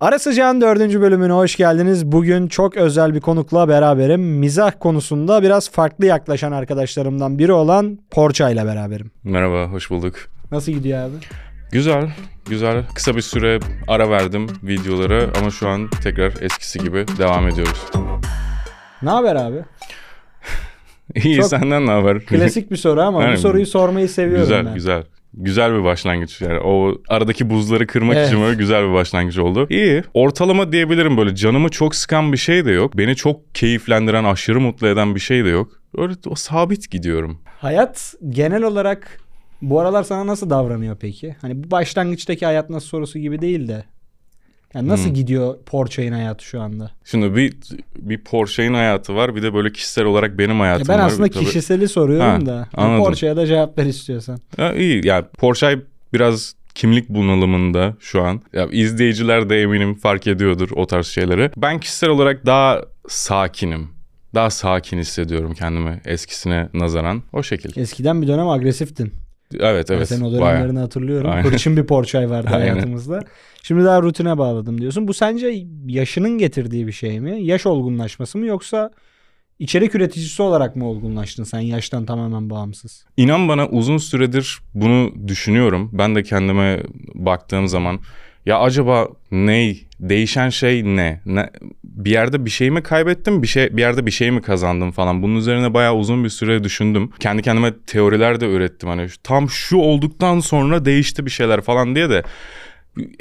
Ara Sıcağın dördüncü bölümüne hoş geldiniz. Bugün çok özel bir konukla beraberim. Mizah konusunda biraz farklı yaklaşan arkadaşlarımdan biri olan Porça ile beraberim. Merhaba, hoş bulduk. Nasıl gidiyor abi? Güzel, güzel. Kısa bir süre ara verdim videolara ama şu an tekrar eskisi gibi devam ediyoruz. Ne haber abi? İyi, Çok senden ne haber? Klasik bir soru ama Yani bu soruyu sormayı seviyorum güzel, ben. güzel. Güzel bir başlangıç yani o aradaki buzları kırmak Evet. için böyle güzel bir başlangıç oldu. İyi. Ortalama diyebilirim böyle canımı çok sıkan bir şey de yok. Beni çok keyiflendiren, aşırı mutlu eden bir şey de yok. Öyle o sabit gidiyorum. Hayat genel olarak bu aralar sana nasıl davranıyor peki? Hani bu başlangıçtaki hayat nasıl sorusu gibi değil de. Yani nasıl Hmm. gidiyor Porçay'ın hayatı şu anda? Şimdi bir bir Porsche'nin hayatı var bir de böyle kişisel olarak benim Ya hayatım ben var. aslında Tabii- kişiseli soruyorum Ha, da. anladım. Porça'ya da cevap ver istiyorsan. Ya iyi yani Porsche biraz kimlik bunalımında şu an. Ya izleyiciler de eminim fark ediyordur o tarz şeyleri. Ben kişisel olarak daha sakinim. Daha sakin hissediyorum kendimi eskisine nazaran. O şekil. Eskiden bir dönem agresiftin. Evet Ben evet. senin o bayağı. dönemlerini hatırlıyorum. Aynen. Hırçın bir Porçay vardı Aynen. hayatımızda. Şimdi daha rutine bağladım diyorsun. Bu sence yaşının getirdiği bir şey mi? Yaş olgunlaşması mı yoksa içerik üreticisi olarak mı olgunlaştın sen yaştan tamamen bağımsız? İnan bana uzun süredir bunu düşünüyorum. Ben de kendime baktığım zaman ya acaba ne değişen şey ne? ne? Bir yerde bir şey mi kaybettim? Bir şey bir yerde bir şey mi kazandım falan. Bunun üzerine bayağı uzun bir süre düşündüm. Kendi kendime teoriler de ürettim hani tam şu olduktan sonra değişti bir şeyler falan diye de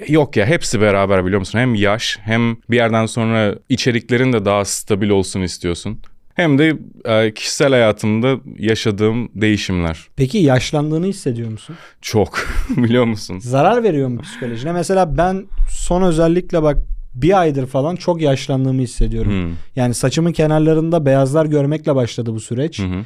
Yok ya hepsi beraber biliyor musun? Hem yaş hem bir yerden sonra içeriklerin de daha stabil olsun istiyorsun. Hem de e, kişisel hayatımda yaşadığım değişimler. Peki yaşlandığını hissediyor musun? Çok biliyor musun? Zarar veriyor mu psikolojine? Mesela ben son özellikle bak bir aydır falan çok yaşlandığımı hissediyorum. Hmm. Yani saçımın kenarlarında beyazlar görmekle başladı bu süreç. Hı hı.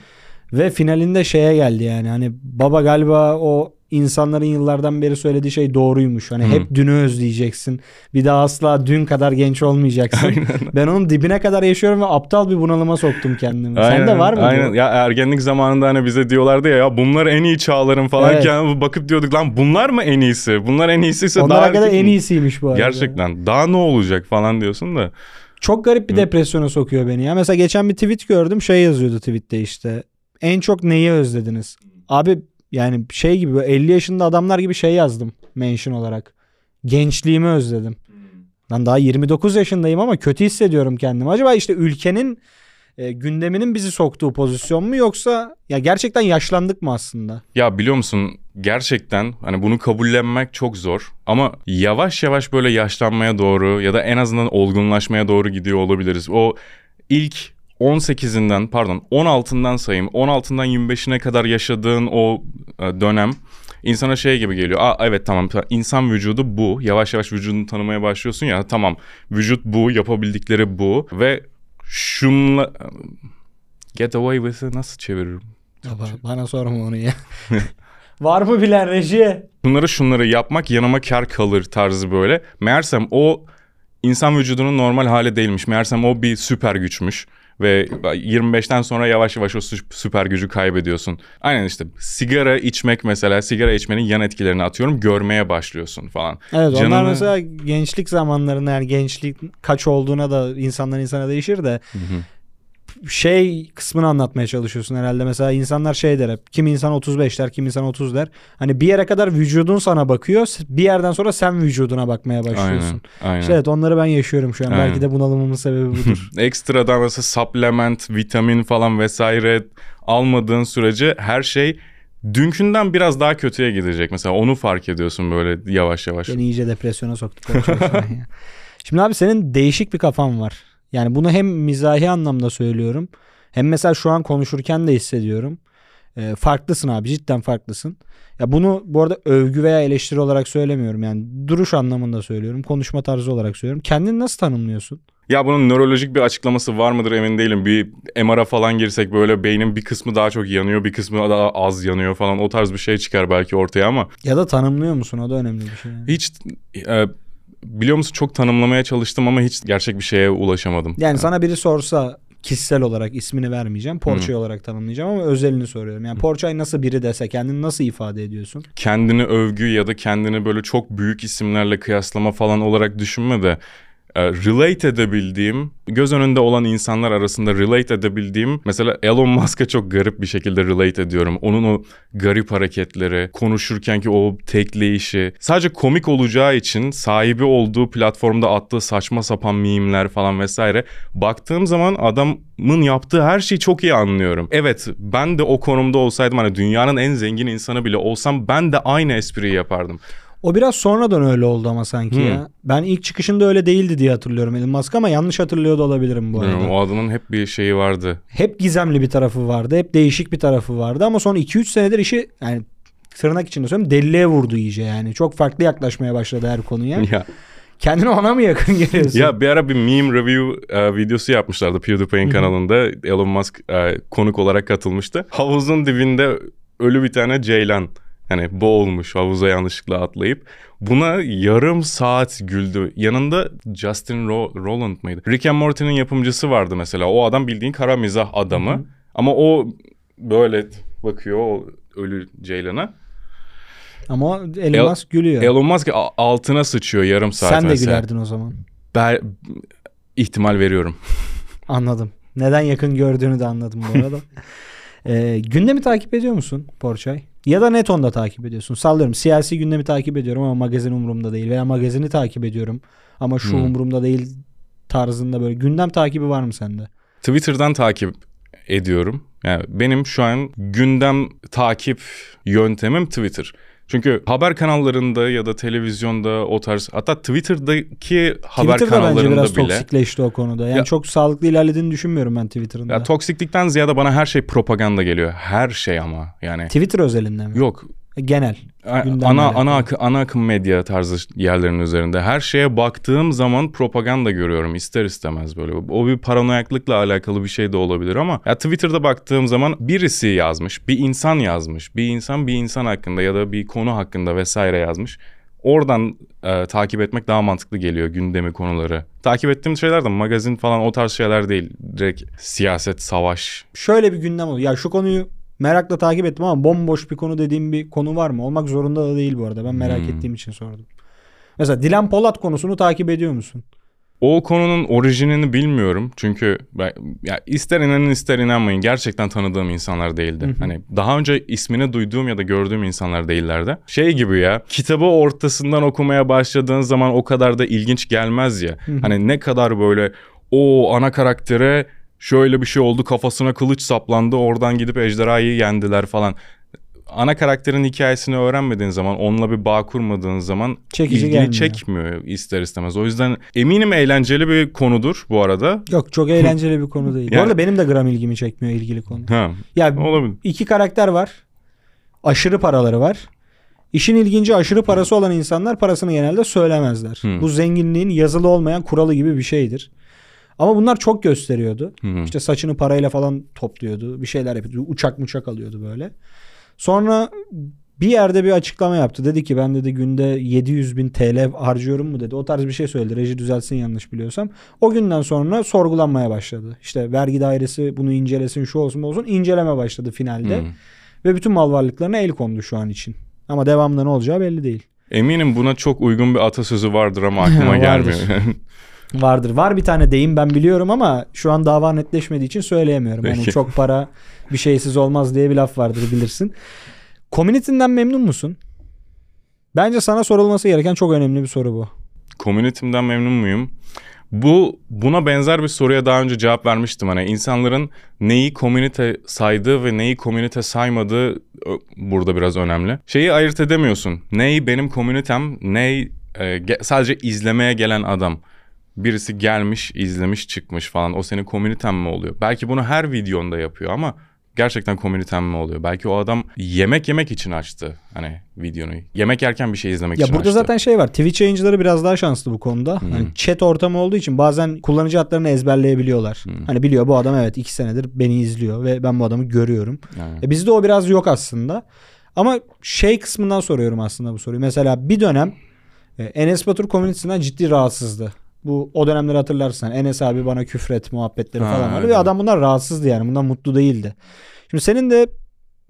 Ve finalinde şeye geldi yani hani baba galiba o insanların yıllardan beri söylediği şey doğruymuş. Hani Hı. hep dünü özleyeceksin. Bir daha asla dün kadar genç olmayacaksın. ben onun dibine kadar yaşıyorum ve aptal bir bunalıma soktum kendimi. Sende var mı? bu? Aynen. Ya ergenlik zamanında hani bize diyorlardı ya, ya bunlar en iyi çağların falan Evet. Yani bakıp diyorduk lan bunlar mı en iyisi? Bunlar en iyisiyse Onlara daha kadar en iyisiymiş bu arada. Gerçekten. Daha ne olacak falan diyorsun da. Çok garip bir Hı. depresyona sokuyor beni ya. Mesela geçen bir tweet gördüm. Şey yazıyordu tweette işte. En çok neyi özlediniz? Abi yani şey gibi böyle 50 yaşında adamlar gibi şey yazdım mention olarak. Gençliğimi özledim. Ben daha 29 yaşındayım ama kötü hissediyorum kendimi. Acaba işte ülkenin e, gündeminin bizi soktuğu pozisyon mu yoksa ya gerçekten yaşlandık mı aslında? Ya biliyor musun gerçekten hani bunu kabullenmek çok zor ama yavaş yavaş böyle yaşlanmaya doğru ya da en azından olgunlaşmaya doğru gidiyor olabiliriz. O ilk 18'inden pardon 16'ından sayayım 16'dan 25'ine kadar yaşadığın o e, dönem insana şey gibi geliyor. Aa evet tamam ta- insan vücudu bu. Yavaş yavaş vücudunu tanımaya başlıyorsun ya tamam vücut bu yapabildikleri bu ve şunla get away with it nasıl çeviririm? Baba, bana sorma onu ya. Var mı bilen reji? Bunları şunları yapmak yanıma kar kalır tarzı böyle. Meğersem o insan vücudunun normal hali değilmiş. Meğersem o bir süper güçmüş. Ve 25'ten sonra yavaş yavaş o sü- süper gücü kaybediyorsun. Aynen işte sigara içmek mesela sigara içmenin yan etkilerini atıyorum görmeye başlıyorsun falan. Evet onlar Canını- mesela gençlik zamanlarında yani gençlik kaç olduğuna da insandan insana değişir de şey kısmını anlatmaya çalışıyorsun herhalde. Mesela insanlar şey der hep. Kim insan 35 der, kim insan 30 der. Hani bir yere kadar vücudun sana bakıyor. Bir yerden sonra sen vücuduna bakmaya başlıyorsun. Aynen. Aynen. İşte evet onları ben yaşıyorum şu an. Aynen. Belki de bunalımımın sebebi budur. Ekstradan mesela supplement, vitamin falan vesaire almadığın sürece her şey dünkünden biraz daha kötüye gidecek. Mesela onu fark ediyorsun böyle yavaş yavaş. Beni iyice depresyona soktuk. Şimdi abi senin değişik bir kafan var. Yani bunu hem mizahi anlamda söylüyorum. Hem mesela şu an konuşurken de hissediyorum. Ee, farklısın abi cidden farklısın. Ya bunu bu arada övgü veya eleştiri olarak söylemiyorum. Yani duruş anlamında söylüyorum. Konuşma tarzı olarak söylüyorum. Kendini nasıl tanımlıyorsun? Ya bunun nörolojik bir açıklaması var mıdır emin değilim. Bir MR'a falan girsek böyle beynin bir kısmı daha çok yanıyor, bir kısmı daha az yanıyor falan. O tarz bir şey çıkar belki ortaya ama Ya da tanımlıyor musun? O da önemli bir şey. yani. hiç e, biliyor musun çok tanımlamaya çalıştım ama hiç gerçek bir şeye ulaşamadım. Yani sana biri sorsa kişisel olarak ismini vermeyeceğim. Porsche olarak tanımlayacağım ama özelini soruyorum. Yani Porsche nasıl biri dese kendini nasıl ifade ediyorsun? Kendini övgü ya da kendini böyle çok büyük isimlerle kıyaslama falan olarak düşünme de relate edebildiğim, göz önünde olan insanlar arasında relate edebildiğim mesela Elon Musk'a çok garip bir şekilde relate ediyorum. Onun o garip hareketleri, konuşurkenki o tekleyişi, sadece komik olacağı için sahibi olduğu platformda attığı saçma sapan mimler falan vesaire. Baktığım zaman adamın yaptığı her şeyi çok iyi anlıyorum. Evet ben de o konumda olsaydım hani dünyanın en zengin insanı bile olsam ben de aynı espriyi yapardım. O biraz sonradan öyle oldu ama sanki Hmm. ya. Ben ilk çıkışında öyle değildi diye hatırlıyorum Elon Musk ama yanlış hatırlıyor da olabilirim bu arada. Bilmiyorum, o adamın hep bir şeyi vardı. Hep gizemli bir tarafı vardı. Hep değişik bir tarafı vardı ama son 2-3 senedir işi yani tırnak içinde söylüyorum deliliğe vurdu iyice yani. Çok farklı yaklaşmaya başladı her konuya. ya Kendine ona mı yakın geliyorsun? Ya bir ara bir meme review e, videosu yapmışlardı PewDiePie'in kanalında. Elon Musk e, konuk olarak katılmıştı. Havuzun dibinde ölü bir tane ceylan. Hani boğulmuş havuza yanlışlıkla atlayıp. Buna yarım saat güldü. Yanında Justin Ro- Roland mıydı? Rick and Morty'nin yapımcısı vardı mesela. O adam bildiğin kara mizah adamı. Ama o böyle bakıyor o ölü ceylana. Ama Elon El- Musk gülüyor. Elon Musk altına sıçıyor yarım saat Sen de mesela. gülerdin o zaman. Ben ihtimal veriyorum. Anladım. Neden yakın gördüğünü de anladım bu arada. ee, gündemi takip ediyor musun Porçay? Ya da Neton'da takip ediyorsun. Sallıyorum siyasi gündemi takip ediyorum ama magazin umurumda değil. Veya magazini takip ediyorum ama şu Hmm. umurumda değil tarzında böyle. Gündem takibi var mı sende? Twitter'dan takip ediyorum. Yani benim şu an gündem takip yöntemim Twitter. Çünkü haber kanallarında ya da televizyonda o tarz hatta Twitter'daki haber Twitter da bence kanallarında biraz bile toksikleşti o konuda. Yani Ya- çok sağlıklı ilerlediğini düşünmüyorum ben Twitter'ın ya toksiklikten ziyade bana her şey propaganda geliyor. Her şey ama yani. Twitter özelinde mi? Yok Genel. A- Gündemle ana ana akı, ana akım medya tarzı yerlerin üzerinde her şeye baktığım zaman propaganda görüyorum ister istemez böyle. O bir paranoyaklıkla alakalı bir şey de olabilir ama ya Twitter'da baktığım zaman birisi yazmış, bir insan yazmış, bir insan bir insan hakkında ya da bir konu hakkında vesaire yazmış. Oradan e, takip etmek daha mantıklı geliyor gündemi konuları. Takip ettiğim şeyler de magazin falan o tarz şeyler değil. Direkt siyaset, savaş. Şöyle bir gündem oluyor. Ya şu konuyu merakla takip ettim ama bomboş bir konu dediğim bir konu var mı? Olmak zorunda da değil bu arada. Ben merak Hmm. ettiğim için sordum. Mesela Dilan Polat konusunu takip ediyor musun? O konunun orijinini bilmiyorum. Çünkü ben, ya ister inanın ister inanmayın gerçekten tanıdığım insanlar değildi. Hı hı. Hani daha önce ismini duyduğum ya da gördüğüm insanlar değillerdi. Şey gibi ya kitabı ortasından okumaya başladığın zaman o kadar da ilginç gelmez ya. Hı hı. Hani ne kadar böyle o ana karaktere şöyle bir şey oldu kafasına kılıç saplandı oradan gidip ejderhayı yendiler falan. Ana karakterin hikayesini öğrenmediğin zaman, onunla bir bağ kurmadığın zaman Çekici ilgini gelmiyor. çekmiyor ister istemez. O yüzden eminim eğlenceli bir konudur bu arada. Yok çok eğlenceli bir konu değil. Bu Yani- arada benim de gram ilgimi çekmiyor ilgili konu. Ha, Ya olabilir. iki karakter var. Aşırı paraları var. İşin ilginci aşırı parası olan insanlar parasını genelde söylemezler. Hmm. Bu zenginliğin yazılı olmayan kuralı gibi bir şeydir. Ama bunlar çok gösteriyordu. Hı hı. İşte saçını parayla falan topluyordu. Bir şeyler yapıyordu. Uçak muçak alıyordu böyle. Sonra bir yerde bir açıklama yaptı. Dedi ki ben dedi günde 700 bin TL harcıyorum mu dedi. O tarz bir şey söyledi. Reji düzelsin yanlış biliyorsam. O günden sonra sorgulanmaya başladı. İşte vergi dairesi bunu incelesin şu olsun bu olsun. inceleme başladı finalde. Hı. Ve bütün mal varlıklarına el kondu şu an için. Ama devamında ne olacağı belli değil. Eminim buna çok uygun bir atasözü vardır ama aklıma gelmiyor. Vardır. Var bir tane deyim ben biliyorum ama şu an dava netleşmediği için söyleyemiyorum. Hani Peki. çok para bir şeysiz olmaz diye bir laf vardır bilirsin. Community'nden memnun musun? Bence sana sorulması gereken çok önemli bir soru bu. Community'mden memnun muyum? Bu buna benzer bir soruya daha önce cevap vermiştim. Hani insanların neyi komünite saydığı ve neyi komünite saymadığı burada biraz önemli. Şeyi ayırt edemiyorsun. Ney benim komünitem, ney e, sadece izlemeye gelen adam. Birisi gelmiş, izlemiş, çıkmış falan. O senin komüniten mi oluyor? Belki bunu her videonda yapıyor ama gerçekten komüniten mi oluyor? Belki o adam yemek yemek için açtı hani videonu. Yemek yerken bir şey izlemek Ya için burada açtı. zaten şey var. Twitch yayıncıları biraz daha şanslı bu konuda. Hı. Hani chat ortamı olduğu için bazen kullanıcı adlarını ezberleyebiliyorlar. Hı. Hani biliyor bu adam evet iki senedir beni izliyor ve ben bu adamı görüyorum. Yani. E bizde o biraz yok aslında. Ama şey kısmından soruyorum aslında bu soruyu. Mesela bir dönem e, Enes Batur komünitesinden ciddi rahatsızdı. Bu o dönemleri hatırlarsan Enes abi bana küfret muhabbetleri Ha, falan vardı evet. ve adam bundan rahatsızdı yani bundan mutlu değildi. Şimdi senin de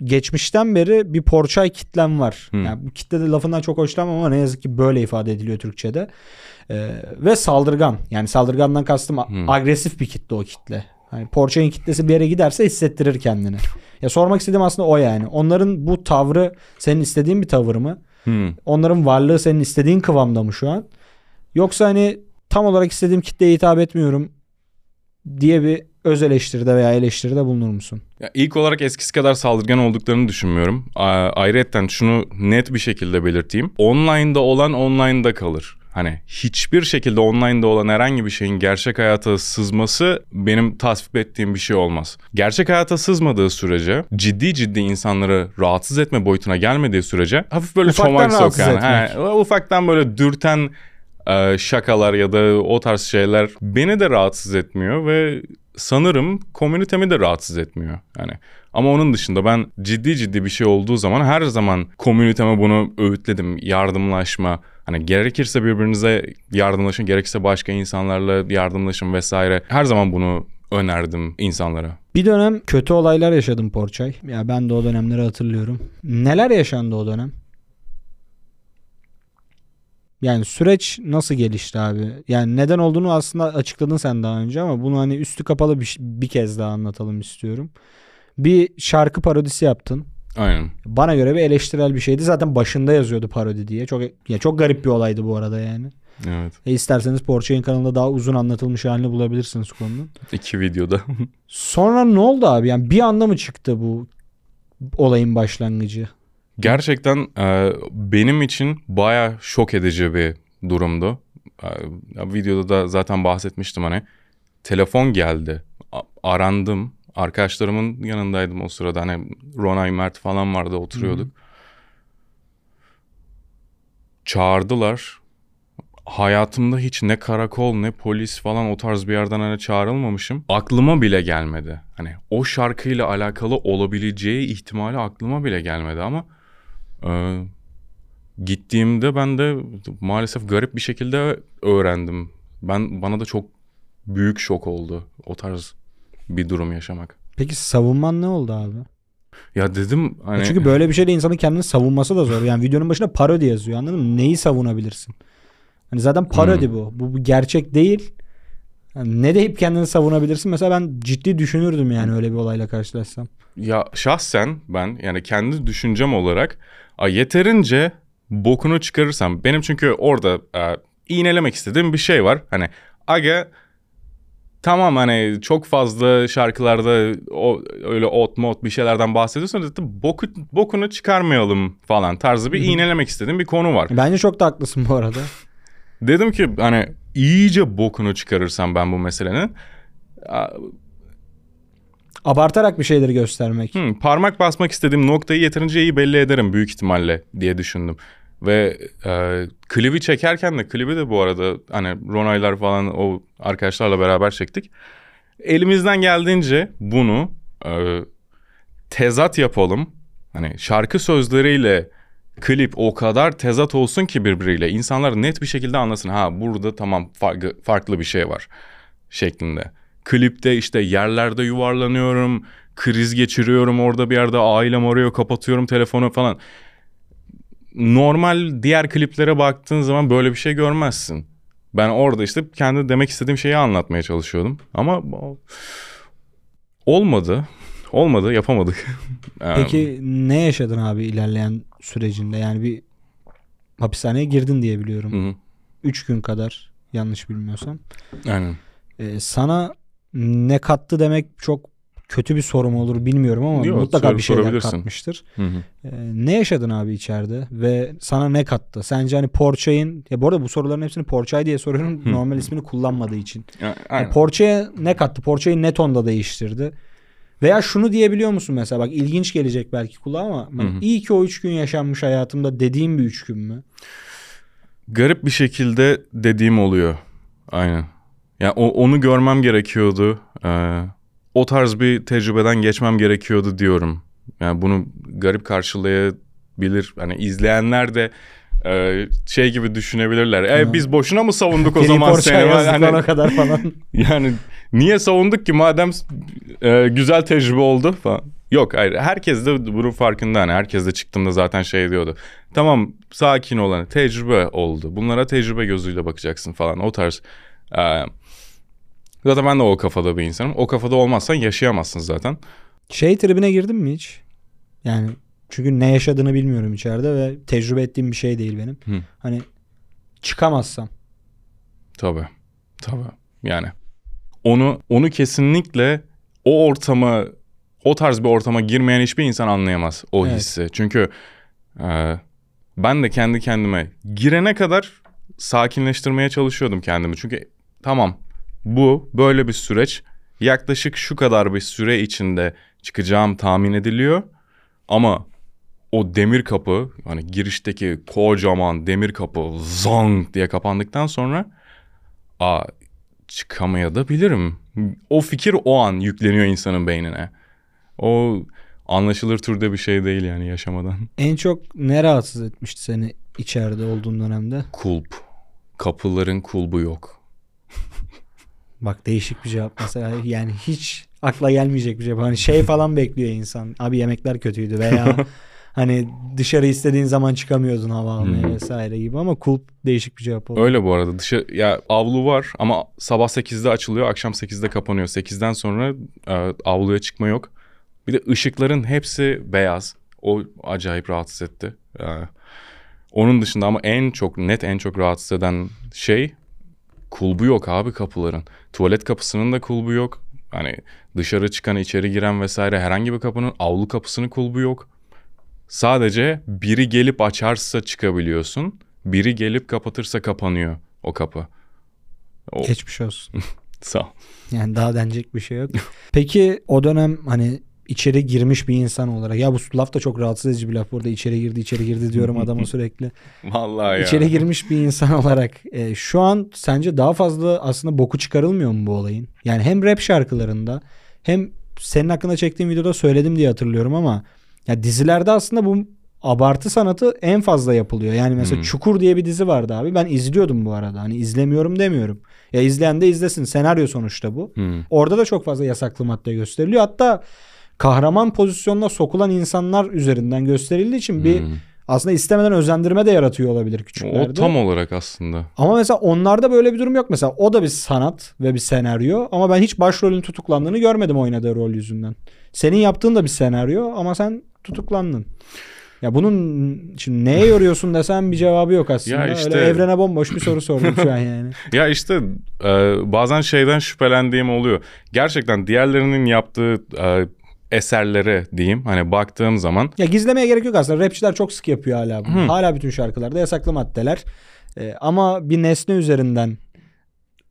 geçmişten beri bir porçay kitlen var. Hı. Yani bu kitle de lafından çok hoşlanmam ama ne yazık ki böyle ifade ediliyor Türkçe'de. Ee, ve saldırgan. Yani saldırgandan kastım Hı. agresif bir kitle o kitle. Hani porçayın kitlesi bir yere giderse hissettirir kendini. Ya sormak istediğim aslında o yani. Onların bu tavrı senin istediğin bir tavır mı? Hmm. Onların varlığı senin istediğin kıvamda mı şu an? Yoksa hani tam olarak istediğim kitleye hitap etmiyorum diye bir öz eleştiride veya eleştiride bulunur musun? Ya ilk olarak eskisi kadar saldırgan olduklarını düşünmüyorum. Ayrıca şunu net bir şekilde belirteyim. Online'da olan online'da kalır. Hani hiçbir şekilde online'da olan herhangi bir şeyin gerçek hayata sızması benim tasvip ettiğim bir şey olmaz. Gerçek hayata sızmadığı sürece ciddi ciddi insanları rahatsız etme boyutuna gelmediği sürece hafif böyle Ufaktan çomak sokan. etmek. He, ufaktan böyle dürten e, şakalar ya da o tarz şeyler beni de rahatsız etmiyor ve sanırım komünitemi de rahatsız etmiyor. Yani ama onun dışında ben ciddi ciddi bir şey olduğu zaman her zaman komüniteme bunu öğütledim. Yardımlaşma. Hani gerekirse birbirinize yardımlaşın, gerekirse başka insanlarla yardımlaşın vesaire. Her zaman bunu önerdim insanlara. Bir dönem kötü olaylar yaşadım Porçay. Ya ben de o dönemleri hatırlıyorum. Neler yaşandı o dönem? Yani süreç nasıl gelişti abi? Yani neden olduğunu aslında açıkladın sen daha önce ama bunu hani üstü kapalı bir, bir kez daha anlatalım istiyorum. Bir şarkı parodisi yaptın. Aynen. Bana göre bir eleştirel bir şeydi. Zaten başında yazıyordu parodi diye. Çok ya çok garip bir olaydı bu arada yani. Evet. E isterseniz Porçay'ın kanalında daha uzun anlatılmış halini bulabilirsiniz konunun. İki videoda. Sonra ne oldu abi? Yani bir anda mı çıktı bu olayın başlangıcı? Gerçekten e, benim için baya şok edici bir durumdu. E, videoda da zaten bahsetmiştim hani. Telefon geldi. A- arandım. Arkadaşlarımın yanındaydım o sırada. Hani Ronay Mert falan vardı oturuyorduk. Çağırdılar. Hayatımda hiç ne karakol ne polis falan o tarz bir yerden hani çağrılmamışım. Aklıma bile gelmedi. Hani o şarkıyla alakalı olabileceği ihtimali aklıma bile gelmedi ama ee, gittiğimde ben de maalesef garip bir şekilde öğrendim. Ben bana da çok büyük şok oldu o tarz bir durum yaşamak. Peki savunman ne oldu abi? Ya dedim hani Ya Çünkü böyle bir şeyde insanın kendini savunması da zor. Yani videonun başına parodi yazıyor anladın mı? Neyi savunabilirsin? Hani zaten parodi bu. bu. Bu gerçek değil. Yani ne deyip kendini savunabilirsin? Mesela ben ciddi düşünürdüm yani öyle bir olayla karşılaşsam. ya şahsen ben yani kendi düşüncem olarak a, yeterince bokunu çıkarırsam benim çünkü orada e, iğnelemek istediğim bir şey var. Hani aga tamam hani çok fazla şarkılarda o öyle ot mod bir şeylerden bahsediyorsan da boku, bokunu çıkarmayalım falan tarzı bir iğnelemek istediğim bir konu var. Bence çok da haklısın bu arada. Dedim ki hani iyice bokunu çıkarırsam ben bu meselenin Abartarak bir şeyleri göstermek. Hmm, parmak basmak istediğim noktayı yeterince iyi belli ederim büyük ihtimalle diye düşündüm. Ve e, klibi çekerken de klibi de bu arada hani Ronaylar falan o arkadaşlarla beraber çektik. Elimizden geldiğince bunu e, tezat yapalım. Hani şarkı sözleriyle klip o kadar tezat olsun ki birbiriyle insanlar net bir şekilde anlasın. Ha burada tamam farklı, farklı bir şey var şeklinde. Klipte işte yerlerde yuvarlanıyorum, kriz geçiriyorum orada bir yerde ailem arıyor kapatıyorum telefonu falan. Normal diğer kliplere baktığın zaman böyle bir şey görmezsin. Ben orada işte kendi demek istediğim şeyi anlatmaya çalışıyordum. Ama olmadı. Olmadı yapamadık. Peki ne yaşadın abi ilerleyen sürecinde? Yani bir hapishaneye girdin diye biliyorum. Hı hı, 3 gün kadar yanlış bilmiyorsam. Aynen. Ee, sana ne kattı demek çok kötü bir soru mu olur bilmiyorum ama Yok, mutlaka bir şeyler katmıştır. Hı hı. Ee, ne yaşadın abi içeride ve sana ne kattı? Sence hani Porçay'ın ya bu arada bu soruların hepsini Porçay diye soruyorum Hı. normal ismini kullanmadığı için. Ya, Yani. Porçay'a ne kattı? Porçay'ı ne tonda değiştirdi? Veya şunu diyebiliyor musun mesela bak ilginç gelecek belki kulağa ama ben Hı hı. iyi ki o üç gün yaşanmış hayatımda dediğim bir üç gün mü? Garip bir şekilde dediğim oluyor. Aynen. Yani o, onu görmem gerekiyordu. Ee, o tarz bir tecrübeden geçmem gerekiyordu diyorum. Yani bunu garip karşılayabilir. Hani izleyenler de e, şey gibi düşünebilirler. E, biz boşuna mı savunduk o zaman seni? yazdıklarına Hani, kadar falan. yani niye savunduk ki madem e, güzel tecrübe oldu falan. Yok hayır herkes de bunun farkında hani herkes de çıktığımda zaten şey diyordu. Tamam sakin olan tecrübe oldu. Bunlara tecrübe gözüyle bakacaksın falan o tarz. E, zaten ben de o kafada bir insanım. O kafada olmazsan yaşayamazsın zaten. Şey tribine girdin mi hiç? Yani çünkü ne yaşadığını bilmiyorum içeride ve tecrübe ettiğim bir şey değil benim. Hı. Hani çıkamazsam. Tabii. Tabii. Yani onu onu kesinlikle o ortama o tarz bir ortama girmeyen hiçbir insan anlayamaz o Evet. hissi. Çünkü e, ben de kendi kendime girene kadar sakinleştirmeye çalışıyordum kendimi. Çünkü tamam bu böyle bir süreç yaklaşık şu kadar bir süre içinde çıkacağım tahmin ediliyor. Ama o demir kapı hani girişteki kocaman demir kapı zang diye kapandıktan sonra aa çıkamaya da bilirim. O fikir o an yükleniyor insanın beynine. O anlaşılır türde bir şey değil yani yaşamadan. En çok ne rahatsız etmişti seni içeride olduğun dönemde? Kulp. Kapıların kulbu yok. Bak değişik bir cevap mesela yani hiç akla gelmeyecek bir cevap. Hani şey falan bekliyor insan. Abi yemekler kötüydü veya hani dışarı istediğin zaman çıkamıyordun hava almaya Hmm. vesaire gibi ama kulp değişik bir cevap oldu. Öyle bu arada. Dışı ya avlu var ama sabah 8'de açılıyor, akşam 8'de kapanıyor. 8'den sonra e, avluya çıkma yok. Bir de ışıkların hepsi beyaz. O acayip rahatsız etti. E, onun dışında ama en çok net en çok rahatsız eden şey kulbu yok abi kapıların. Tuvalet kapısının da kulbu yok. Hani dışarı çıkan, içeri giren vesaire herhangi bir kapının avlu kapısının kulbu yok. Sadece biri gelip açarsa çıkabiliyorsun. Biri gelip kapatırsa kapanıyor o kapı. O, Geçmiş olsun. sağ ol. Yani daha denecek bir şey yok. Peki o dönem hani içeri girmiş bir insan olarak ya bu laf da çok rahatsız edici bir laf burada içeri girdi içeri girdi diyorum adama sürekli. Vallahi ya. İçeri girmiş bir insan olarak e, şu an sence daha fazla aslında boku çıkarılmıyor mu bu olayın? Yani hem rap şarkılarında hem senin hakkında çektiğim videoda söyledim diye hatırlıyorum ama ya dizilerde aslında bu abartı sanatı en fazla yapılıyor. Yani mesela Hmm. Çukur diye bir dizi vardı abi. Ben izliyordum bu arada. Hani izlemiyorum demiyorum. Ya izleyen de izlesin. Senaryo sonuçta bu. Hmm. Orada da çok fazla yasaklı madde gösteriliyor. Hatta kahraman pozisyonuna sokulan insanlar üzerinden gösterildiği için bir Hmm. aslında istemeden özendirme de yaratıyor olabilir küçüklerde. O tam olarak aslında. Ama mesela onlarda böyle bir durum yok. Mesela o da bir sanat ve bir senaryo ama ben hiç başrolün tutuklandığını görmedim oynadığı rol yüzünden. Senin yaptığın da bir senaryo ama sen tutuklandın. Ya bunun şimdi neye yoruyorsun desem bir cevabı yok aslında. Ya işte- Öyle evrene bomboş bir soru sordum şu an yani. Ya işte e, bazen şeyden şüphelendiğim oluyor. Gerçekten diğerlerinin yaptığı e, eserlere diyeyim hani baktığım zaman Ya gizlemeye gerek yok aslında. Rapçiler çok sık yapıyor hala bunu. Hı. Hala bütün şarkılarda yasaklı maddeler. Ee, ama bir nesne üzerinden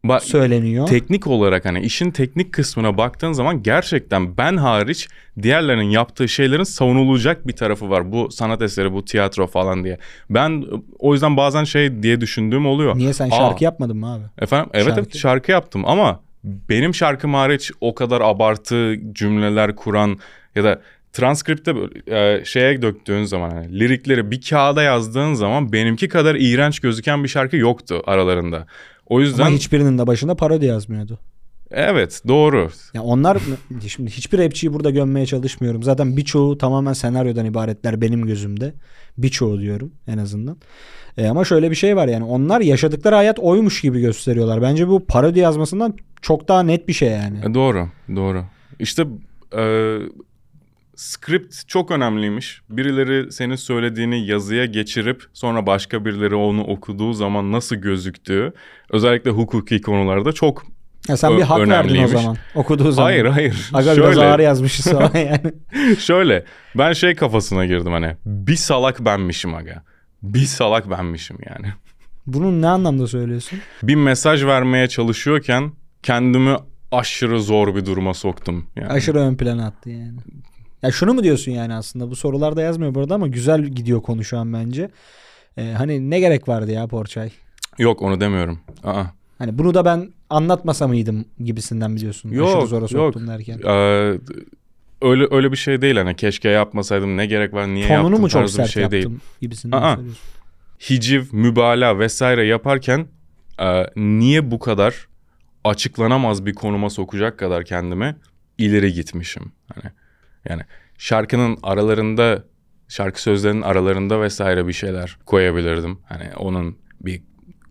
ba- söyleniyor. teknik olarak hani işin teknik kısmına baktığın zaman gerçekten ben hariç diğerlerinin yaptığı şeylerin savunulacak bir tarafı var. Bu sanat eseri, bu tiyatro falan diye. Ben o yüzden bazen şey diye düşündüğüm oluyor. Niye sen Aa, şarkı yapmadın mı abi? Efendim evet Şarkı. evet şarkı yaptım ama benim şarkım hariç o kadar abartı cümleler kuran ya da transkripte e, şeye döktüğün zaman hani, lirikleri bir kağıda yazdığın zaman benimki kadar iğrenç gözüken bir şarkı yoktu aralarında. O yüzden Ama hiçbirinin de başında parodi yazmıyordu. Evet doğru. Ya onlar şimdi hiçbir rapçiyi burada gömmeye çalışmıyorum. Zaten birçoğu tamamen senaryodan ibaretler benim gözümde. Birçoğu diyorum en azından. E, ama şöyle bir şey var yani onlar yaşadıkları hayat oymuş gibi gösteriyorlar. Bence bu parodi yazmasından çok daha net bir şey yani. E, doğru doğru. İşte e, script çok önemliymiş. Birileri senin söylediğini yazıya geçirip sonra başka birileri onu okuduğu zaman nasıl gözüktüğü özellikle hukuki konularda çok Ya sen bir hak verdin o zaman okuduğu zaman. Hayır hayır. Aga biraz şöyle, ağır yazmışız falan yani. şöyle ben şey kafasına girdim hani bir salak benmişim aga. Bir salak benmişim yani. Bunun ne anlamda söylüyorsun? Bir mesaj vermeye çalışıyorken kendimi aşırı zor bir duruma soktum. Yani. Aşırı ön plana attı yani. Ya şunu mu diyorsun yani aslında? Bu sorularda yazmıyor burada ama güzel gidiyor konu şu an bence. Ee, hani ne gerek vardı ya Porçay? Yok onu demiyorum. Aa. Hani bunu da ben anlatmasa mıydım gibisinden biliyorsun. Yok, Aşırı zora yok. derken. Ee, öyle öyle bir şey değil hani keşke yapmasaydım ne gerek var niye Tonunu yaptım mu çok tarzı bir sert şey yaptım değil. gibisinden Aa. hiciv, mübalağa vesaire yaparken e, niye bu kadar açıklanamaz bir konuma sokacak kadar kendimi ileri gitmişim. Hani yani şarkının aralarında şarkı sözlerinin aralarında vesaire bir şeyler koyabilirdim. Hani onun bir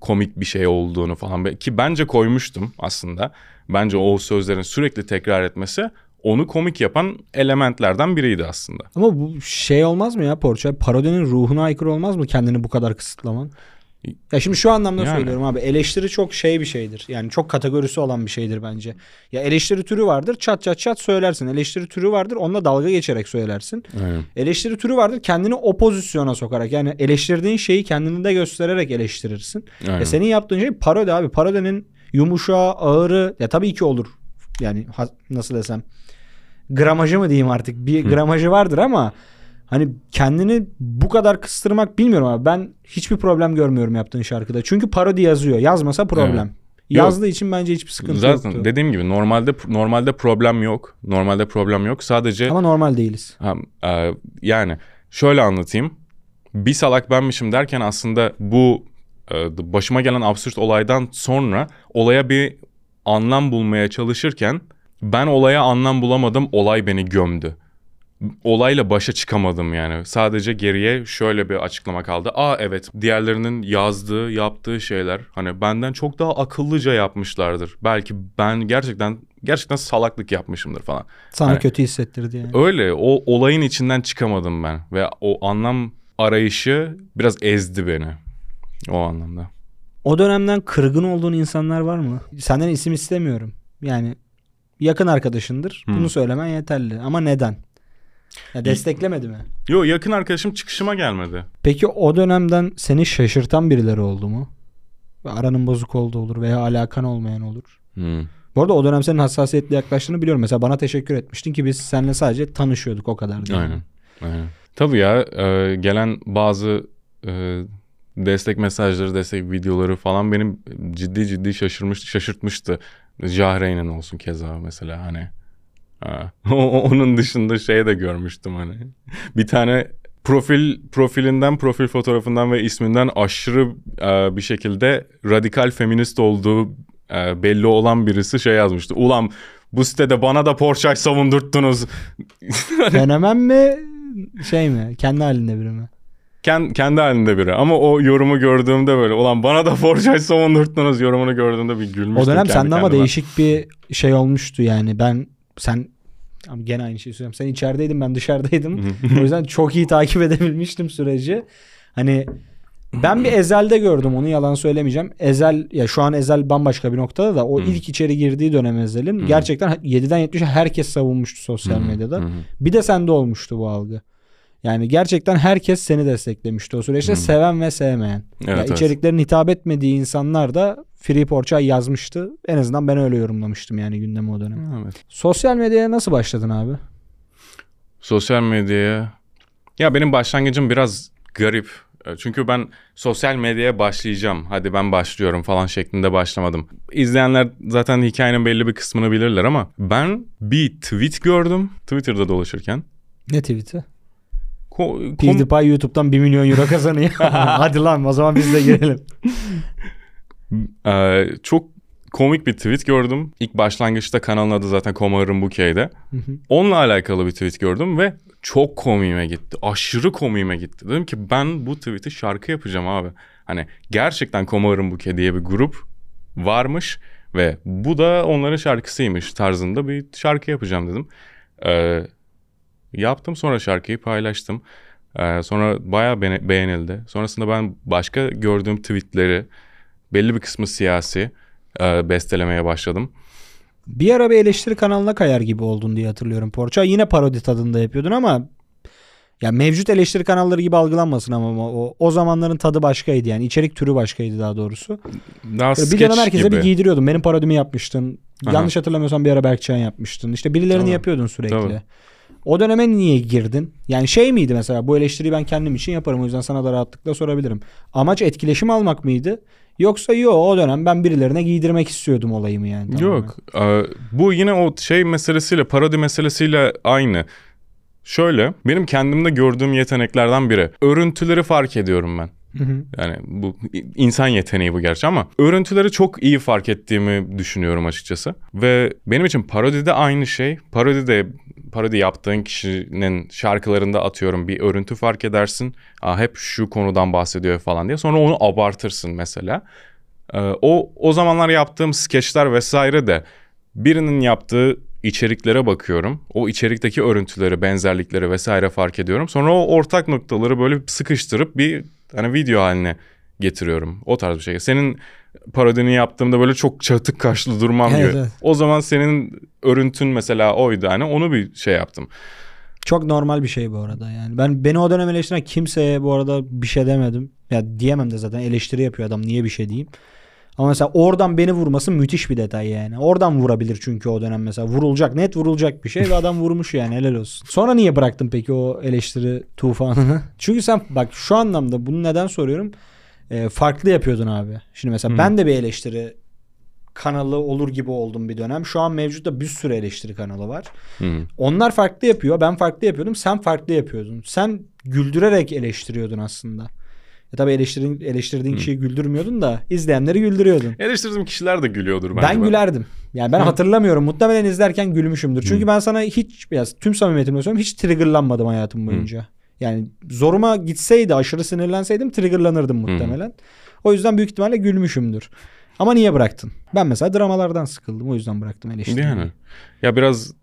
komik bir şey olduğunu falan ki bence koymuştum aslında. Bence o sözlerin sürekli tekrar etmesi onu komik yapan elementlerden biriydi aslında. Ama bu şey olmaz mı ya Porça? Parodinin ruhuna aykırı olmaz mı kendini bu kadar kısıtlaman? Ya şimdi şu anlamda yani. söylüyorum abi eleştiri çok şey bir şeydir. Yani çok kategorisi olan bir şeydir bence. Ya eleştiri türü vardır çat çat çat söylersin. Eleştiri türü vardır onunla dalga geçerek söylersin. Aynen. Eleştiri türü vardır kendini o pozisyona sokarak yani eleştirdiğin şeyi kendini de göstererek eleştirirsin. Aynen. Ya senin yaptığın şey parodi abi. Parodinin yumuşağı ağırı ya tabii ki olur. Yani nasıl desem gramajı mı diyeyim artık bir Hı. gramajı vardır ama Hani kendini bu kadar kıstırmak bilmiyorum abi. Ben hiçbir problem görmüyorum yaptığın şarkıda. Çünkü parodi yazıyor. Yazmasa problem. Evet. Yazdığı yok. için bence hiçbir sıkıntı Zaten yoktu. dediğim gibi normalde normalde problem yok. Normalde problem yok. Sadece Ama normal değiliz. Ha, e, yani şöyle anlatayım. Bir salak benmişim derken aslında bu e, başıma gelen absürt olaydan sonra olaya bir anlam bulmaya çalışırken ben olaya anlam bulamadım. Olay beni gömdü olayla başa çıkamadım yani. Sadece geriye şöyle bir açıklama kaldı. Aa evet diğerlerinin yazdığı, yaptığı şeyler hani benden çok daha akıllıca yapmışlardır. Belki ben gerçekten gerçekten salaklık yapmışımdır falan. Sana hani, kötü hissettirdi yani. Öyle o olayın içinden çıkamadım ben ve o anlam arayışı biraz ezdi beni o anlamda. O dönemden kırgın olduğun insanlar var mı? Senden isim istemiyorum. Yani yakın arkadaşındır. Hmm. Bunu söylemen yeterli. Ama neden? Ya desteklemedi mi? Yo yakın arkadaşım çıkışıma gelmedi. Peki o dönemden seni şaşırtan birileri oldu mu? Aranın bozuk olduğu olur veya alakan olmayan olur. Hmm. Bu arada o dönem senin hassasiyetli yaklaştığını biliyorum. Mesela bana teşekkür etmiştin ki biz seninle sadece tanışıyorduk o kadar. Değil Aynen. Aynen. Tabii ya e, gelen bazı e, destek mesajları, destek videoları falan benim ciddi ciddi şaşırmış, şaşırtmıştı. Jahreyn'in olsun keza mesela hani Ha. Onun dışında şey de görmüştüm hani. Bir tane profil profilinden, profil fotoğrafından ve isminden aşırı e, bir şekilde radikal feminist olduğu e, belli olan birisi şey yazmıştı. Ulan bu sitede bana da Porsche savundurttunuz. Fenomen mi şey mi? Kendi halinde biri mi? Kendi, kendi halinde biri ama o yorumu gördüğümde böyle ulan bana da Porsche savundurttunuz yorumunu gördüğümde bir gülmüştüm. O dönem sende ama değişik bir şey olmuştu yani ben sen ama gene aynı şeyi söylüyorum. Sen içerideydin ben dışarıdaydım. o yüzden çok iyi takip edebilmiştim süreci. Hani ben bir Ezel'de gördüm onu yalan söylemeyeceğim. Ezel ya şu an Ezel bambaşka bir noktada da o ilk içeri girdiği dönem Ezel'in gerçekten 7'den 70'e herkes savunmuştu sosyal medyada. Bir de sende olmuştu bu algı. Yani gerçekten herkes seni desteklemişti o süreçte. Hmm. Seven ve sevmeyen. Evet, yani evet. içeriklerin hitap etmediği insanlar da Free Porçay yazmıştı. En azından ben öyle yorumlamıştım yani gündemi o dönem. Evet. Sosyal medyaya nasıl başladın abi? Sosyal medyaya... Ya benim başlangıcım biraz garip. Çünkü ben sosyal medyaya başlayacağım. Hadi ben başlıyorum falan şeklinde başlamadım. İzleyenler zaten hikayenin belli bir kısmını bilirler ama ben bir tweet gördüm Twitter'da dolaşırken. Ne tweet'i? Ko- PewDiePie YouTube'dan 1 milyon euro kazanıyor. Hadi lan o zaman biz de girelim. ee, çok komik bir tweet gördüm. İlk başlangıçta kanalın adı zaten Komar'ın Bukey'de. Onunla alakalı bir tweet gördüm ve çok komiğime gitti. Aşırı komiğime gitti. Dedim ki ben bu tweet'i şarkı yapacağım abi. Hani gerçekten Komar'ın Bukey diye bir grup varmış ve bu da onların şarkısıymış tarzında bir şarkı yapacağım dedim. Ee, Yaptım sonra şarkıyı paylaştım. Ee, sonra bayağı be- beğenildi. Sonrasında ben başka gördüğüm tweetleri belli bir kısmı siyasi e, bestelemeye başladım. Bir ara bir eleştiri kanalına kayar gibi oldun diye hatırlıyorum Porça. Yine parodi tadında yapıyordun ama ya mevcut eleştiri kanalları gibi algılanmasın ama o, o zamanların tadı başkaydı yani içerik türü başkaydı daha doğrusu. Daha bir dönem herkese gibi. bir giydiriyordun. Benim parodimi yapmıştın. Aha. Yanlış hatırlamıyorsam bir ara Berkcan yapmıştın. İşte birilerini tamam. yapıyordun sürekli. Tamam. O döneme niye girdin? Yani şey miydi mesela bu eleştiriyi ben kendim için yaparım o yüzden sana da rahatlıkla sorabilirim. Amaç etkileşim almak mıydı? Yoksa yok o dönem ben birilerine giydirmek istiyordum olayımı yani. Yok e, bu yine o şey meselesiyle parodi meselesiyle aynı. Şöyle benim kendimde gördüğüm yeteneklerden biri. Örüntüleri fark ediyorum ben. Hı hı. Yani bu insan yeteneği bu gerçi ama örüntüleri çok iyi fark ettiğimi düşünüyorum açıkçası. Ve benim için parodi de aynı şey. Parodi de parodi yaptığın kişinin şarkılarında atıyorum bir örüntü fark edersin. Aa, hep şu konudan bahsediyor falan diye. Sonra onu abartırsın mesela. Ee, o o zamanlar yaptığım skeçler vesaire de birinin yaptığı içeriklere bakıyorum. O içerikteki örüntüleri, benzerlikleri vesaire fark ediyorum. Sonra o ortak noktaları böyle sıkıştırıp bir hani video haline getiriyorum. O tarz bir şey. Senin parodini yaptığımda böyle çok çatık kaşlı durmam Evet, gibi. evet. O zaman senin örüntün mesela oydu hani onu bir şey yaptım. Çok normal bir şey bu arada yani. Ben beni o dönem eleştiren kimseye bu arada bir şey demedim. Ya diyemem de zaten eleştiri yapıyor adam niye bir şey diyeyim. Ama mesela oradan beni vurması müthiş bir detay yani. Oradan vurabilir çünkü o dönem mesela. Vurulacak net vurulacak bir şey ve adam vurmuş yani helal olsun. Sonra niye bıraktın peki o eleştiri tufanını? Çünkü sen bak şu anlamda bunu neden soruyorum? Ee, farklı yapıyordun abi. Şimdi mesela Hı. ben de bir eleştiri kanalı olur gibi oldum bir dönem. Şu an mevcutta bir sürü eleştiri kanalı var. Hı. Onlar farklı yapıyor. Ben farklı yapıyordum. Sen farklı yapıyordun. Sen güldürerek eleştiriyordun aslında. Ya tabii eleştirdiğin, eleştirdiğin Hı. kişiyi güldürmüyordun da izleyenleri güldürüyordun. Eleştirdiğim kişiler de gülüyordur bence. Ben gülerdim. Yani ben hatırlamıyorum. Muhtemelen izlerken gülmüşümdür. Çünkü Hı. ben sana hiç biraz tüm samimiyetimle söylüyorum hiç triggerlanmadım hayatım boyunca. Yani zoruma gitseydi aşırı sinirlenseydim triggerlanırdım muhtemelen. O yüzden büyük ihtimalle gülmüşümdür. Ama niye bıraktın? Ben mesela dramalardan sıkıldım. O yüzden bıraktım eleştiriyi. Yani. Ya biraz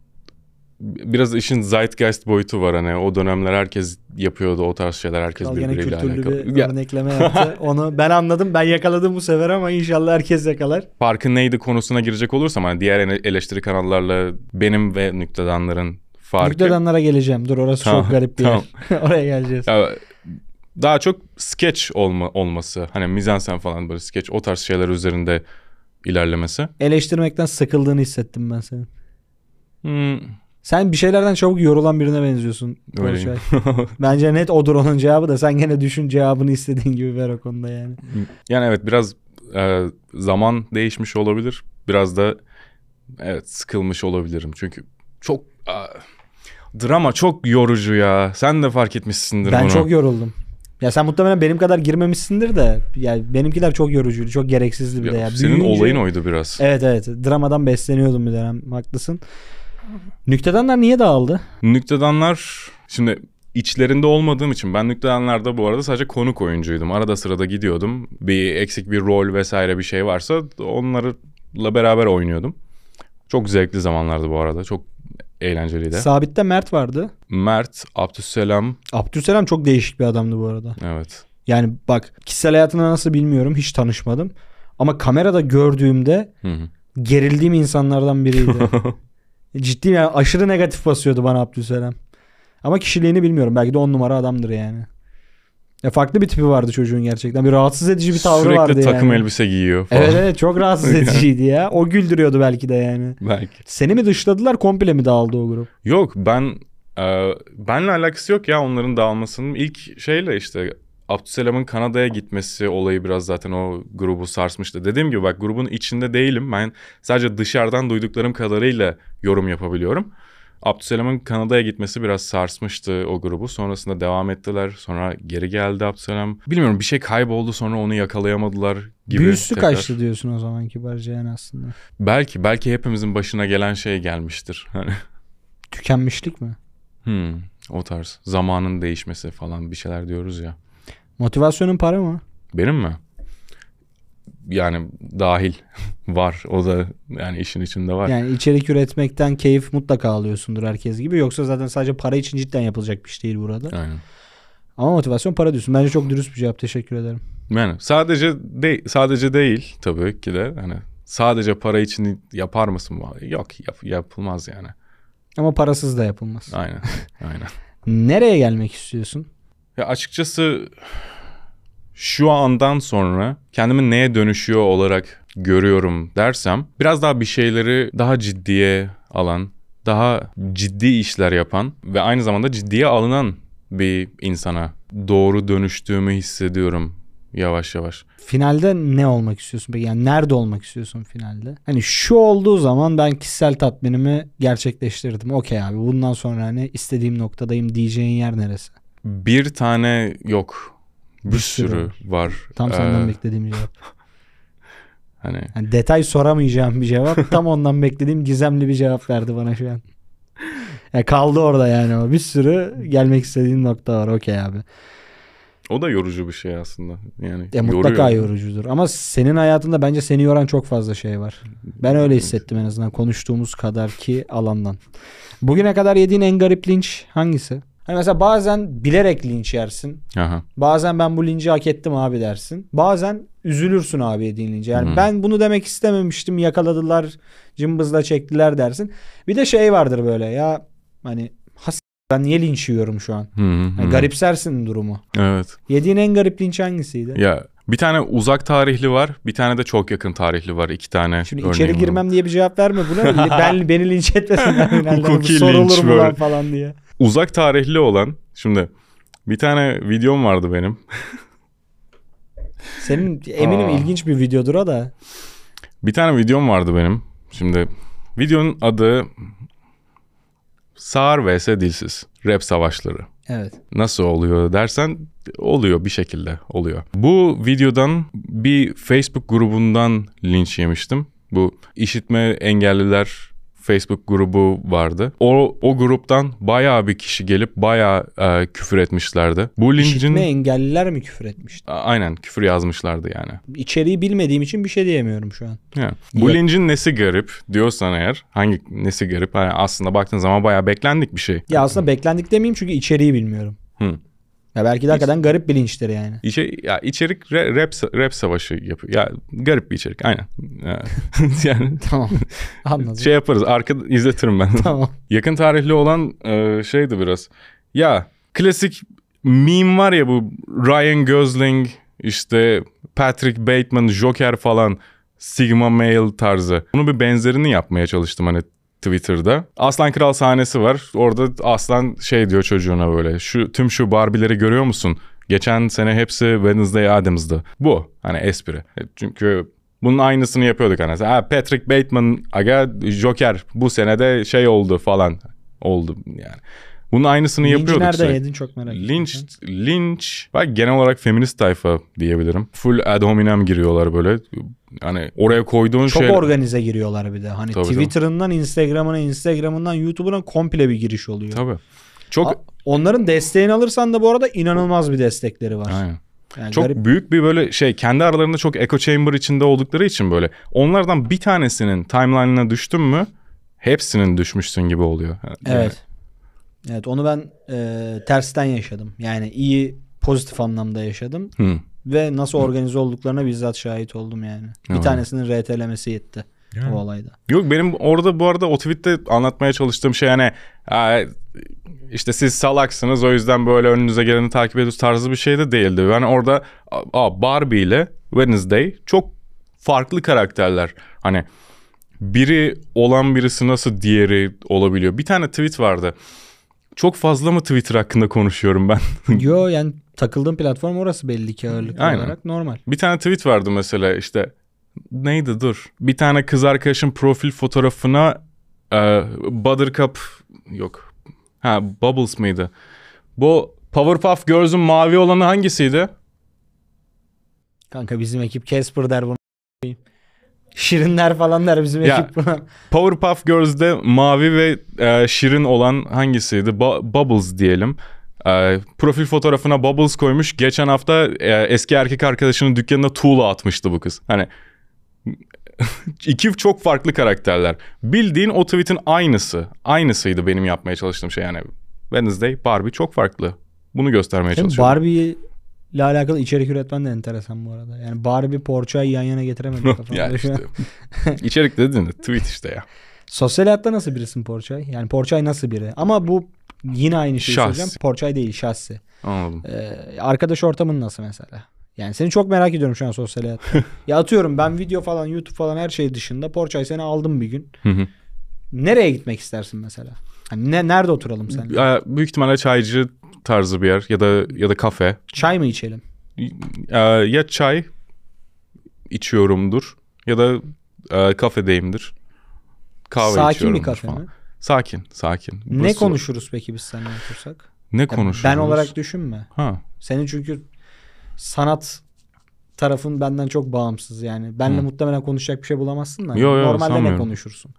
biraz işin zeitgeist boyutu var hani o dönemler herkes yapıyordu o tarz şeyler herkes Kral birbiriyle alakalı. bir Ya, örnekleme yaptı. Onu ben anladım. Ben yakaladım bu sefer ama inşallah herkes yakalar. farkı neydi konusuna girecek olursam hani diğer ele- eleştiri kanallarla benim ve nüktedanların farkı. Nükledanlara geleceğim. Dur orası Tamam, çok garip bir tamam. yer. Oraya geleceğiz. Ya, daha çok sketch olma, olması hani mizansen falan böyle sketch o tarz şeyler üzerinde ilerlemesi. Eleştirmekten sıkıldığını hissettim ben senin. Hmm, Sen bir şeylerden çabuk yorulan birine benziyorsun. öyleyim. Bence net odur onun cevabı da sen gene düşün cevabını istediğin gibi ver o konuda yani. Yani evet biraz e, zaman değişmiş olabilir. Biraz da evet sıkılmış olabilirim. Çünkü çok a, drama çok yorucu ya. Sen de fark etmişsindir ben bunu. çok yoruldum. Ya sen muhtemelen benim kadar girmemişsindir de yani benimkiler çok yorucuydu. Çok gereksizdi bir Ya, de ya. senin Büyüyünce- olayın oydu biraz. Evet evet. Dramadan besleniyordum bir dönem. Haklısın. Nüktedanlar niye dağıldı? Nüktedanlar şimdi içlerinde olmadığım için ben Nüktedanlar'da bu arada sadece konuk oyuncuydum. Arada sırada gidiyordum. Bir eksik bir rol vesaire bir şey varsa onlarla beraber oynuyordum. Çok zevkli zamanlardı bu arada. Çok eğlenceliydi. Sabit'te Mert vardı. Mert, Abdüsselam Abdülselam çok değişik bir adamdı bu arada. evet. Yani bak kişisel hayatını nasıl bilmiyorum. Hiç tanışmadım. Ama kamerada gördüğümde Hı hı. gerildiğim insanlardan biriydi. Ciddi yani aşırı negatif basıyordu bana Abdülselam. Ama kişiliğini bilmiyorum. Belki de on numara adamdır yani. Ya farklı bir tipi vardı çocuğun gerçekten. Bir rahatsız edici bir tavrı Sürekli vardı takım yani. elbise giyiyor falan. Evet evet çok rahatsız ediciydi ya. O güldürüyordu belki de yani. Belki. Seni mi dışladılar komple mi dağıldı o grup? Yok ben e, benle alakası yok ya onların dağılmasının. İlk şeyle işte Abdüselam'ın Kanada'ya gitmesi olayı biraz zaten o grubu sarsmıştı. Dediğim gibi bak grubun içinde değilim. Ben sadece dışarıdan duyduklarım kadarıyla yorum yapabiliyorum. Abdüselam'ın Kanada'ya gitmesi biraz sarsmıştı o grubu. Sonrasında devam ettiler. Sonra geri geldi Abdüselam. Bilmiyorum bir şey kayboldu sonra onu yakalayamadılar gibi. Büyüsü tekrar. kaçtı diyorsun o zaman kibarca yani aslında. Belki belki hepimizin başına gelen şey gelmiştir. Hani Tükenmişlik mi? Hmm, o tarz. Zamanın değişmesi falan bir şeyler diyoruz ya. Motivasyonun para mı? Benim mi? Yani dahil var. O da yani işin içinde var. Yani içerik üretmekten keyif mutlaka alıyorsundur herkes gibi. Yoksa zaten sadece para için cidden yapılacak bir iş değil burada. Aynen. Ama motivasyon para diyorsun. Bence çok dürüst bir cevap. Teşekkür ederim. Yani sadece de, sadece değil tabii ki de hani sadece para için yapar mısın? Yok yap, yapılmaz yani. Ama parasız da yapılmaz. Aynen. Aynen. Nereye gelmek istiyorsun? Ya açıkçası şu andan sonra kendimi neye dönüşüyor olarak görüyorum dersem biraz daha bir şeyleri daha ciddiye alan, daha ciddi işler yapan ve aynı zamanda ciddiye alınan bir insana doğru dönüştüğümü hissediyorum yavaş yavaş. Finalde ne olmak istiyorsun peki? Yani nerede olmak istiyorsun finalde? Hani şu olduğu zaman ben kişisel tatminimi gerçekleştirdim. Okey abi bundan sonra hani istediğim noktadayım diyeceğin yer neresi? Bir tane yok Bir, Bir sürü, sürü. var. Tam senden Ee, beklediğim cevap. Hani Yani detay soramayacağım bir cevap. Tam ondan beklediğim gizemli bir cevap verdi bana şu an. Ya kaldı orada yani o. Bir sürü gelmek istediğin nokta var. Okey abi. o da yorucu bir şey aslında. Yani E, mutlaka yoruyor. yorucudur. Ama senin hayatında bence seni yoran çok fazla şey var. Ben öyle hissettim en azından konuştuğumuz kadar ki alandan. Bugüne kadar yediğin en garip linç hangisi? Hani mesela bazen bilerek linç yersin. Aha. Bazen ben bu linci hak ettim abi dersin. Bazen üzülürsün abi yediğin. Yani Hı. ben bunu demek istememiştim yakaladılar cımbızla çektiler dersin. Bir de şey vardır böyle ya hani has ben niye linç yiyorum şu an? Hı Yani hı. garipsersin durumu. Evet. Yediğin en garip linç hangisiydi? Ya bir tane uzak tarihli var, bir tane de çok yakın tarihli var. İki tane Şimdi içeri girmem diye bir cevap verme buna. ben beni linç etmesinler. Hukuki sorulur linç böyle. falan diye. Uzak tarihli olan şimdi bir tane videom vardı benim. Senin eminim Aa. ilginç bir videodur o da. Bir tane videom vardı benim. Şimdi videonun adı Sağır vs Dilsiz. Rap savaşları. Evet. Nasıl oluyor dersen oluyor bir şekilde oluyor. Bu videodan bir Facebook grubundan linç yemiştim. Bu işitme engelliler Facebook grubu vardı. O o gruptan bayağı bir kişi gelip bayağı e, küfür etmişlerdi. Bu lincin İşitme engelliler mi küfür etmişti? A- aynen küfür yazmışlardı yani. İçeriği bilmediğim için bir şey diyemiyorum şu an. Yani bu lincin nesi garip diyorsan eğer hangi nesi garip yani aslında baktığın zaman bayağı beklendik bir şey. Ya aslında beklendik demeyeyim çünkü içeriği bilmiyorum. Hı. Ya belki de hakikaten garip bir linçtir yani. İçe, ya içerik ra- rap rap savaşı yapıyor. Ya garip bir içerik aynen. Ya, yani Tamam. Anladım. şey yaparız arkada izletirim ben. Tamam. Yakın tarihli olan e, şeydi biraz. Ya klasik meme var ya bu Ryan Gosling işte Patrick Bateman Joker falan Sigma Male tarzı. Bunu bir benzerini yapmaya çalıştım hani Twitter'da. Aslan Kral sahnesi var. Orada Aslan şey diyor çocuğuna böyle. Şu tüm şu Barbie'leri görüyor musun? Geçen sene hepsi Wednesday Addams'dı. Bu hani espri. E, Çünkü bunun aynısını yapıyorduk hani. Ha, Patrick Bateman aga Joker bu senede şey oldu falan oldu yani. Bunun aynısını Linci yapıyorduk nerede sürekli. yedin çok merak ettim. Linç, linç. Bak genel olarak feminist tayfa diyebilirim. Full ad hominem giriyorlar böyle. Hani oraya koyduğun Çok şey... organize giriyorlar bir de. Hani Tabii, tabii. Twitter'ından Instagram'ına, Instagram'ından YouTube'una komple bir giriş oluyor. Tabii. Çok... A- Onların desteğini alırsan da bu arada inanılmaz bir destekleri var. Aynen. Yani Çok garip. büyük bir böyle şey kendi aralarında çok echo chamber içinde oldukları için böyle onlardan bir tanesinin timeline'ına düştün mü hepsinin düşmüşsün gibi oluyor. Evet. Evet onu ben e, tersten yaşadım. Yani iyi pozitif anlamda yaşadım Hı. ve nasıl organize olduklarına bizzat şahit oldum yani. Bir Evet. tanesinin RT'lemesi yetti o olayda. Yok benim orada bu arada o tweette anlatmaya çalıştığım şey hani "Aa, işte siz salaksınız o yüzden böyle önünüze geleni takip ediyorsunuz tarzı bir şey de değildi. Yani orada aa, Barbie ile Wednesday çok farklı karakterler. Hani biri olan birisi nasıl diğeri olabiliyor. Bir tane tweet vardı. Çok fazla mı Twitter hakkında konuşuyorum ben? Yo yani takıldığım platform orası belli ki ağırlıklı Aynen. olarak normal. Bir tane tweet vardı mesela işte neydi dur. Bir tane kız arkadaşın profil fotoğrafına e, Buttercup yok. Ha Bubbles mıydı? Bu Powerpuff Girls'ün mavi olanı hangisiydi? Kanka bizim ekip Casper der bunu. Şirinler falan der bizim Ya. ekip buna. Powerpuff Girls'de mavi ve e, şirin olan hangisiydi? Bu- Bubbles diyelim. E, profil fotoğrafına Bubbles koymuş. Geçen hafta e, eski erkek arkadaşının dükkanına tuğla atmıştı bu kız. Hani iki çok farklı karakterler. Bildiğin o tweet'in aynısı. Aynısıydı benim yapmaya çalıştığım şey yani. Wednesday, Barbie çok farklı. Bunu göstermeye Senin çalışıyorum. Barbie ile alakalı içerik üretmen de enteresan bu arada. Yani Barbie Porçay'ı yan yana getiremedim kafamda ya işte. İçerik dedin de tweet işte ya. Sosyal hayatta nasıl birisin Porçay? Yani Porçay nasıl biri? Ama bu yine aynı şeyi Şahsi. söyleyeceğim. Porçay değil şahsi. Anladım. Ee, arkadaş ortamın nasıl mesela? Yani seni çok merak ediyorum şu an sosyal hayatta. ya atıyorum ben video falan YouTube falan her şey dışında Porçay seni aldım bir gün. Hı hı. Nereye gitmek istersin mesela? Hani ne, nerede oturalım sen? Büyük ihtimalle çaycı tarzı bir yer ya da ya da kafe. Çay mı içelim? Ee, ya çay içiyorumdur ya da e, kafedeyimdir. Kahve Sakin bir kafe falan. mi? Sakin, sakin. Ne Burası- konuşuruz peki biz seninle otursak? Ne konuşuruz? Ben olarak düşünme. Ha. Senin çünkü sanat tarafın benden çok bağımsız yani. Benle Hı. muhtemelen konuşacak bir şey bulamazsın da. Yo, yo, Normalde ne konuşursun?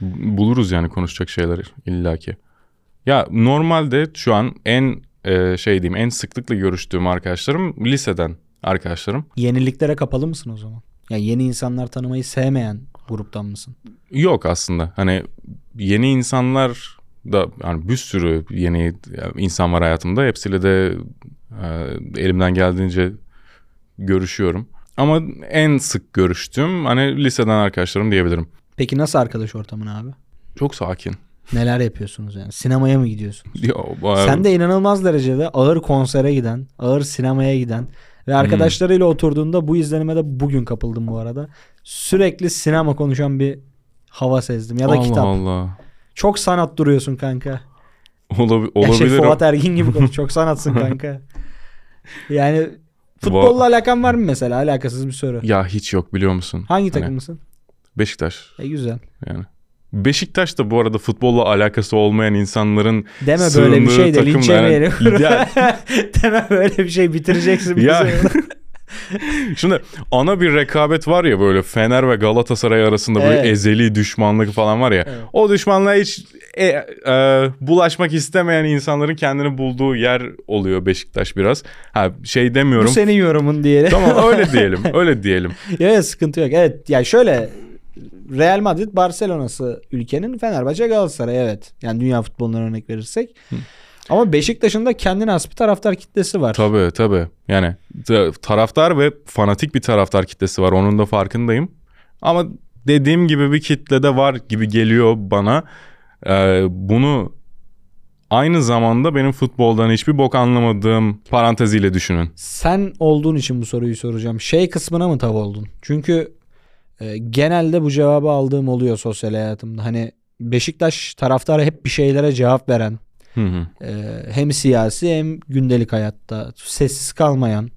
Buluruz yani konuşacak şeyler illaki. Ya normalde şu an en e, şey diyeyim en sıklıkla görüştüğüm arkadaşlarım liseden arkadaşlarım. Yeniliklere kapalı mısın o zaman? Ya yeni insanlar tanımayı sevmeyen gruptan mısın? Yok aslında. Hani yeni insanlar da yani bir sürü yeni insan var hayatımda. Hepsiyle de e, elimden geldiğince görüşüyorum. Ama en sık görüştüğüm hani liseden arkadaşlarım diyebilirim. Peki nasıl arkadaş ortamın abi? Çok sakin. Neler yapıyorsunuz yani? Sinemaya mı gidiyorsunuz? Yo, e, Sen de inanılmaz derecede ağır konsere giden, ağır sinemaya giden ve arkadaşlarıyla oturduğunda bu izlenime de bugün kapıldım bu arada. Sürekli sinema konuşan bir hava sezdim ya da Allah kitap. Allah. Çok sanat duruyorsun kanka. Olabi- Ya olabilir. şey o- Fuat Ergin gibi konuş. Çok sanatsın kanka. Yani futbolla alakan var mı mesela? Alakasız bir soru. Ya hiç yok biliyor musun? Hangi Hani takımlısın? Beşiktaş E güzel. yani. Beşiktaş da bu arada futbolla alakası olmayan insanların Deme böyle bir şey de linç yani. Ya- Deme böyle bir şey bitireceksin. bizi. Ya. Şimdi ana bir rekabet var ya böyle Fener ve Galatasaray arasında böyle Evet. ezeli düşmanlık falan var ya. Evet. O düşmanlığa hiç e, e, bulaşmak istemeyen insanların kendini bulduğu yer oluyor Beşiktaş biraz. Ha şey Bu demiyorum. senin yorumun diye. Tamam öyle diyelim. Öyle diyelim. Evet sıkıntı yok. Evet yani şöyle Real Madrid Barcelona'sı ülkenin Fenerbahçe Galatasaray evet. Yani dünya futbolundan örnek verirsek. Ama Beşiktaş'ın da kendine has bir taraftar kitlesi var. Tabii tabii. Yani ta- taraftar ve fanatik bir taraftar kitlesi var. Onun da farkındayım. Ama dediğim gibi bir kitle de var gibi geliyor bana. Ee, bunu aynı zamanda benim futboldan hiçbir bok anlamadığım paranteziyle düşünün. Sen olduğun için bu soruyu soracağım. Şey kısmına mı tav oldun? Çünkü e, genelde bu cevabı aldığım oluyor sosyal hayatımda. Hani Beşiktaş taraftarı hep bir şeylere cevap veren, Hı hı. e, hem siyasi hem gündelik hayatta sessiz kalmayan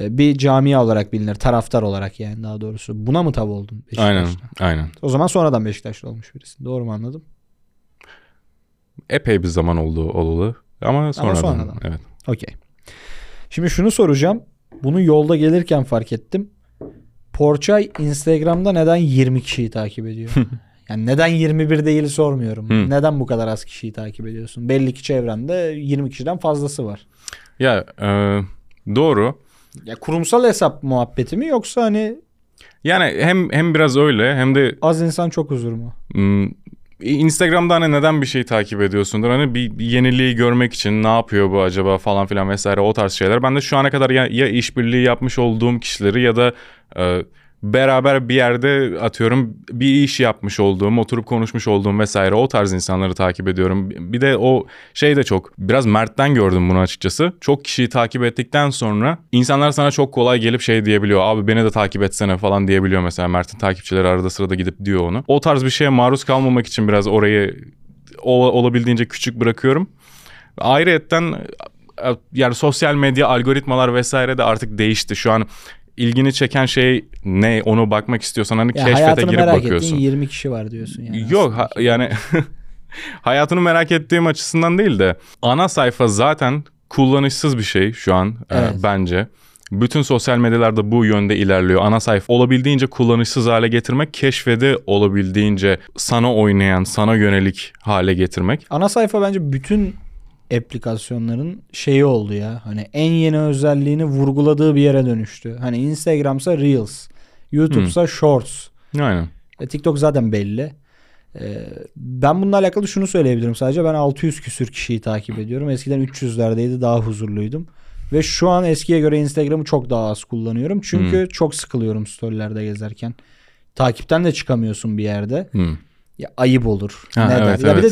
e, bir camia olarak bilinir. Taraftar olarak yani daha doğrusu. Buna mı tav oldun Aynen, Beşiktaş'ta? aynen. O zaman sonradan Beşiktaşlı olmuş birisin. Doğru mu anladım? Epey bir zaman oldu olalı. Ama sonradan. sonradan. Evet. Okey. Şimdi şunu soracağım. Bunu yolda gelirken fark ettim. Porçay Instagram'da neden 20 kişiyi takip ediyor? yani neden 21 değil sormuyorum. Neden bu kadar az kişiyi takip ediyorsun? Belli ki çevrende 20 kişiden fazlası var. Ya e, doğru. Ya kurumsal hesap muhabbeti mi yoksa hani Yani hem hem biraz öyle hem de az insan çok huzur mu? Hmm, Instagram'da hani neden bir şey takip ediyorsundur? Hani bir, bir yeniliği görmek için ne yapıyor bu acaba falan filan vesaire o tarz şeyler. Ben de şu ana kadar ya, ya işbirliği yapmış olduğum kişileri ya da e, beraber bir yerde atıyorum bir iş yapmış olduğum, oturup konuşmuş olduğum vesaire o tarz insanları takip ediyorum. Bir de o şey de çok biraz Mert'ten gördüm bunu açıkçası. Çok kişiyi takip ettikten sonra insanlar sana çok kolay gelip şey diyebiliyor. Abi beni de takip etsene falan diyebiliyor mesela. Mert'in takipçileri arada sırada gidip diyor onu. O tarz bir şeye maruz kalmamak için biraz orayı olabildiğince küçük bırakıyorum. Ayrıyetten yani sosyal medya algoritmalar vesaire de artık değişti. Şu an ilgini çeken şey ne onu bakmak istiyorsan hani Ya keşfete girip merak bakıyorsun. ettiğin 20 kişi var diyorsun yani. Yok ha- yani hayatını merak ettiğim açısından değil de ana sayfa zaten kullanışsız bir şey şu an e, Evet. bence. Bütün sosyal medyalarda bu yönde ilerliyor. Ana sayfa olabildiğince kullanışsız hale getirmek, keşfede olabildiğince sana oynayan, sana yönelik hale getirmek. Ana sayfa bence bütün aplikasyonların şeyi oldu ya. Hani en yeni özelliğini vurguladığı bir yere dönüştü. Hani Instagram'sa Reels, YouTube'sa Shorts. Aynen. E, TikTok zaten belli. E, ben bununla alakalı şunu söyleyebilirim sadece. Ben 600 küsür kişiyi takip ediyorum. Eskiden 300'lerdeydi daha huzurluydum. Ve şu an eskiye göre Instagram'ı çok daha az kullanıyorum. Çünkü çok sıkılıyorum storylerde gezerken. Takipten de çıkamıyorsun bir yerde. Hı. Ya ayıp olur. Ha, Neden? evet, ya bir de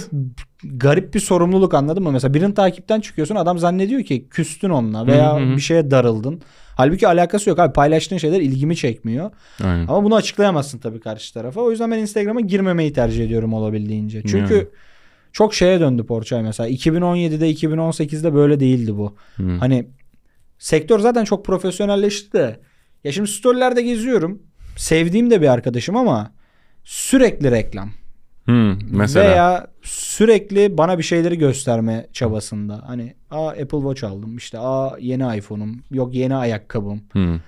garip bir sorumluluk anladın mı? Mesela birinin takipten çıkıyorsun adam zannediyor ki küstün onunla veya hı hı. bir şeye darıldın. Halbuki alakası yok abi paylaştığın şeyler ilgimi çekmiyor. Aynen. Ama bunu açıklayamazsın tabii karşı tarafa. O yüzden ben Instagram'a girmemeyi tercih ediyorum olabildiğince. Çünkü Yani. çok şeye döndü Porçay mesela. 2017'de 2018'de böyle değildi bu. Hı. Hani sektör zaten çok profesyonelleşti de. Ya şimdi storylerde geziyorum. Sevdiğim de bir arkadaşım ama sürekli reklam. Hmm, mesela. Veya sürekli bana bir şeyleri gösterme çabasında. Hani aa Apple Watch aldım işte aa yeni iPhone'um yok yeni ayakkabım. Hmm.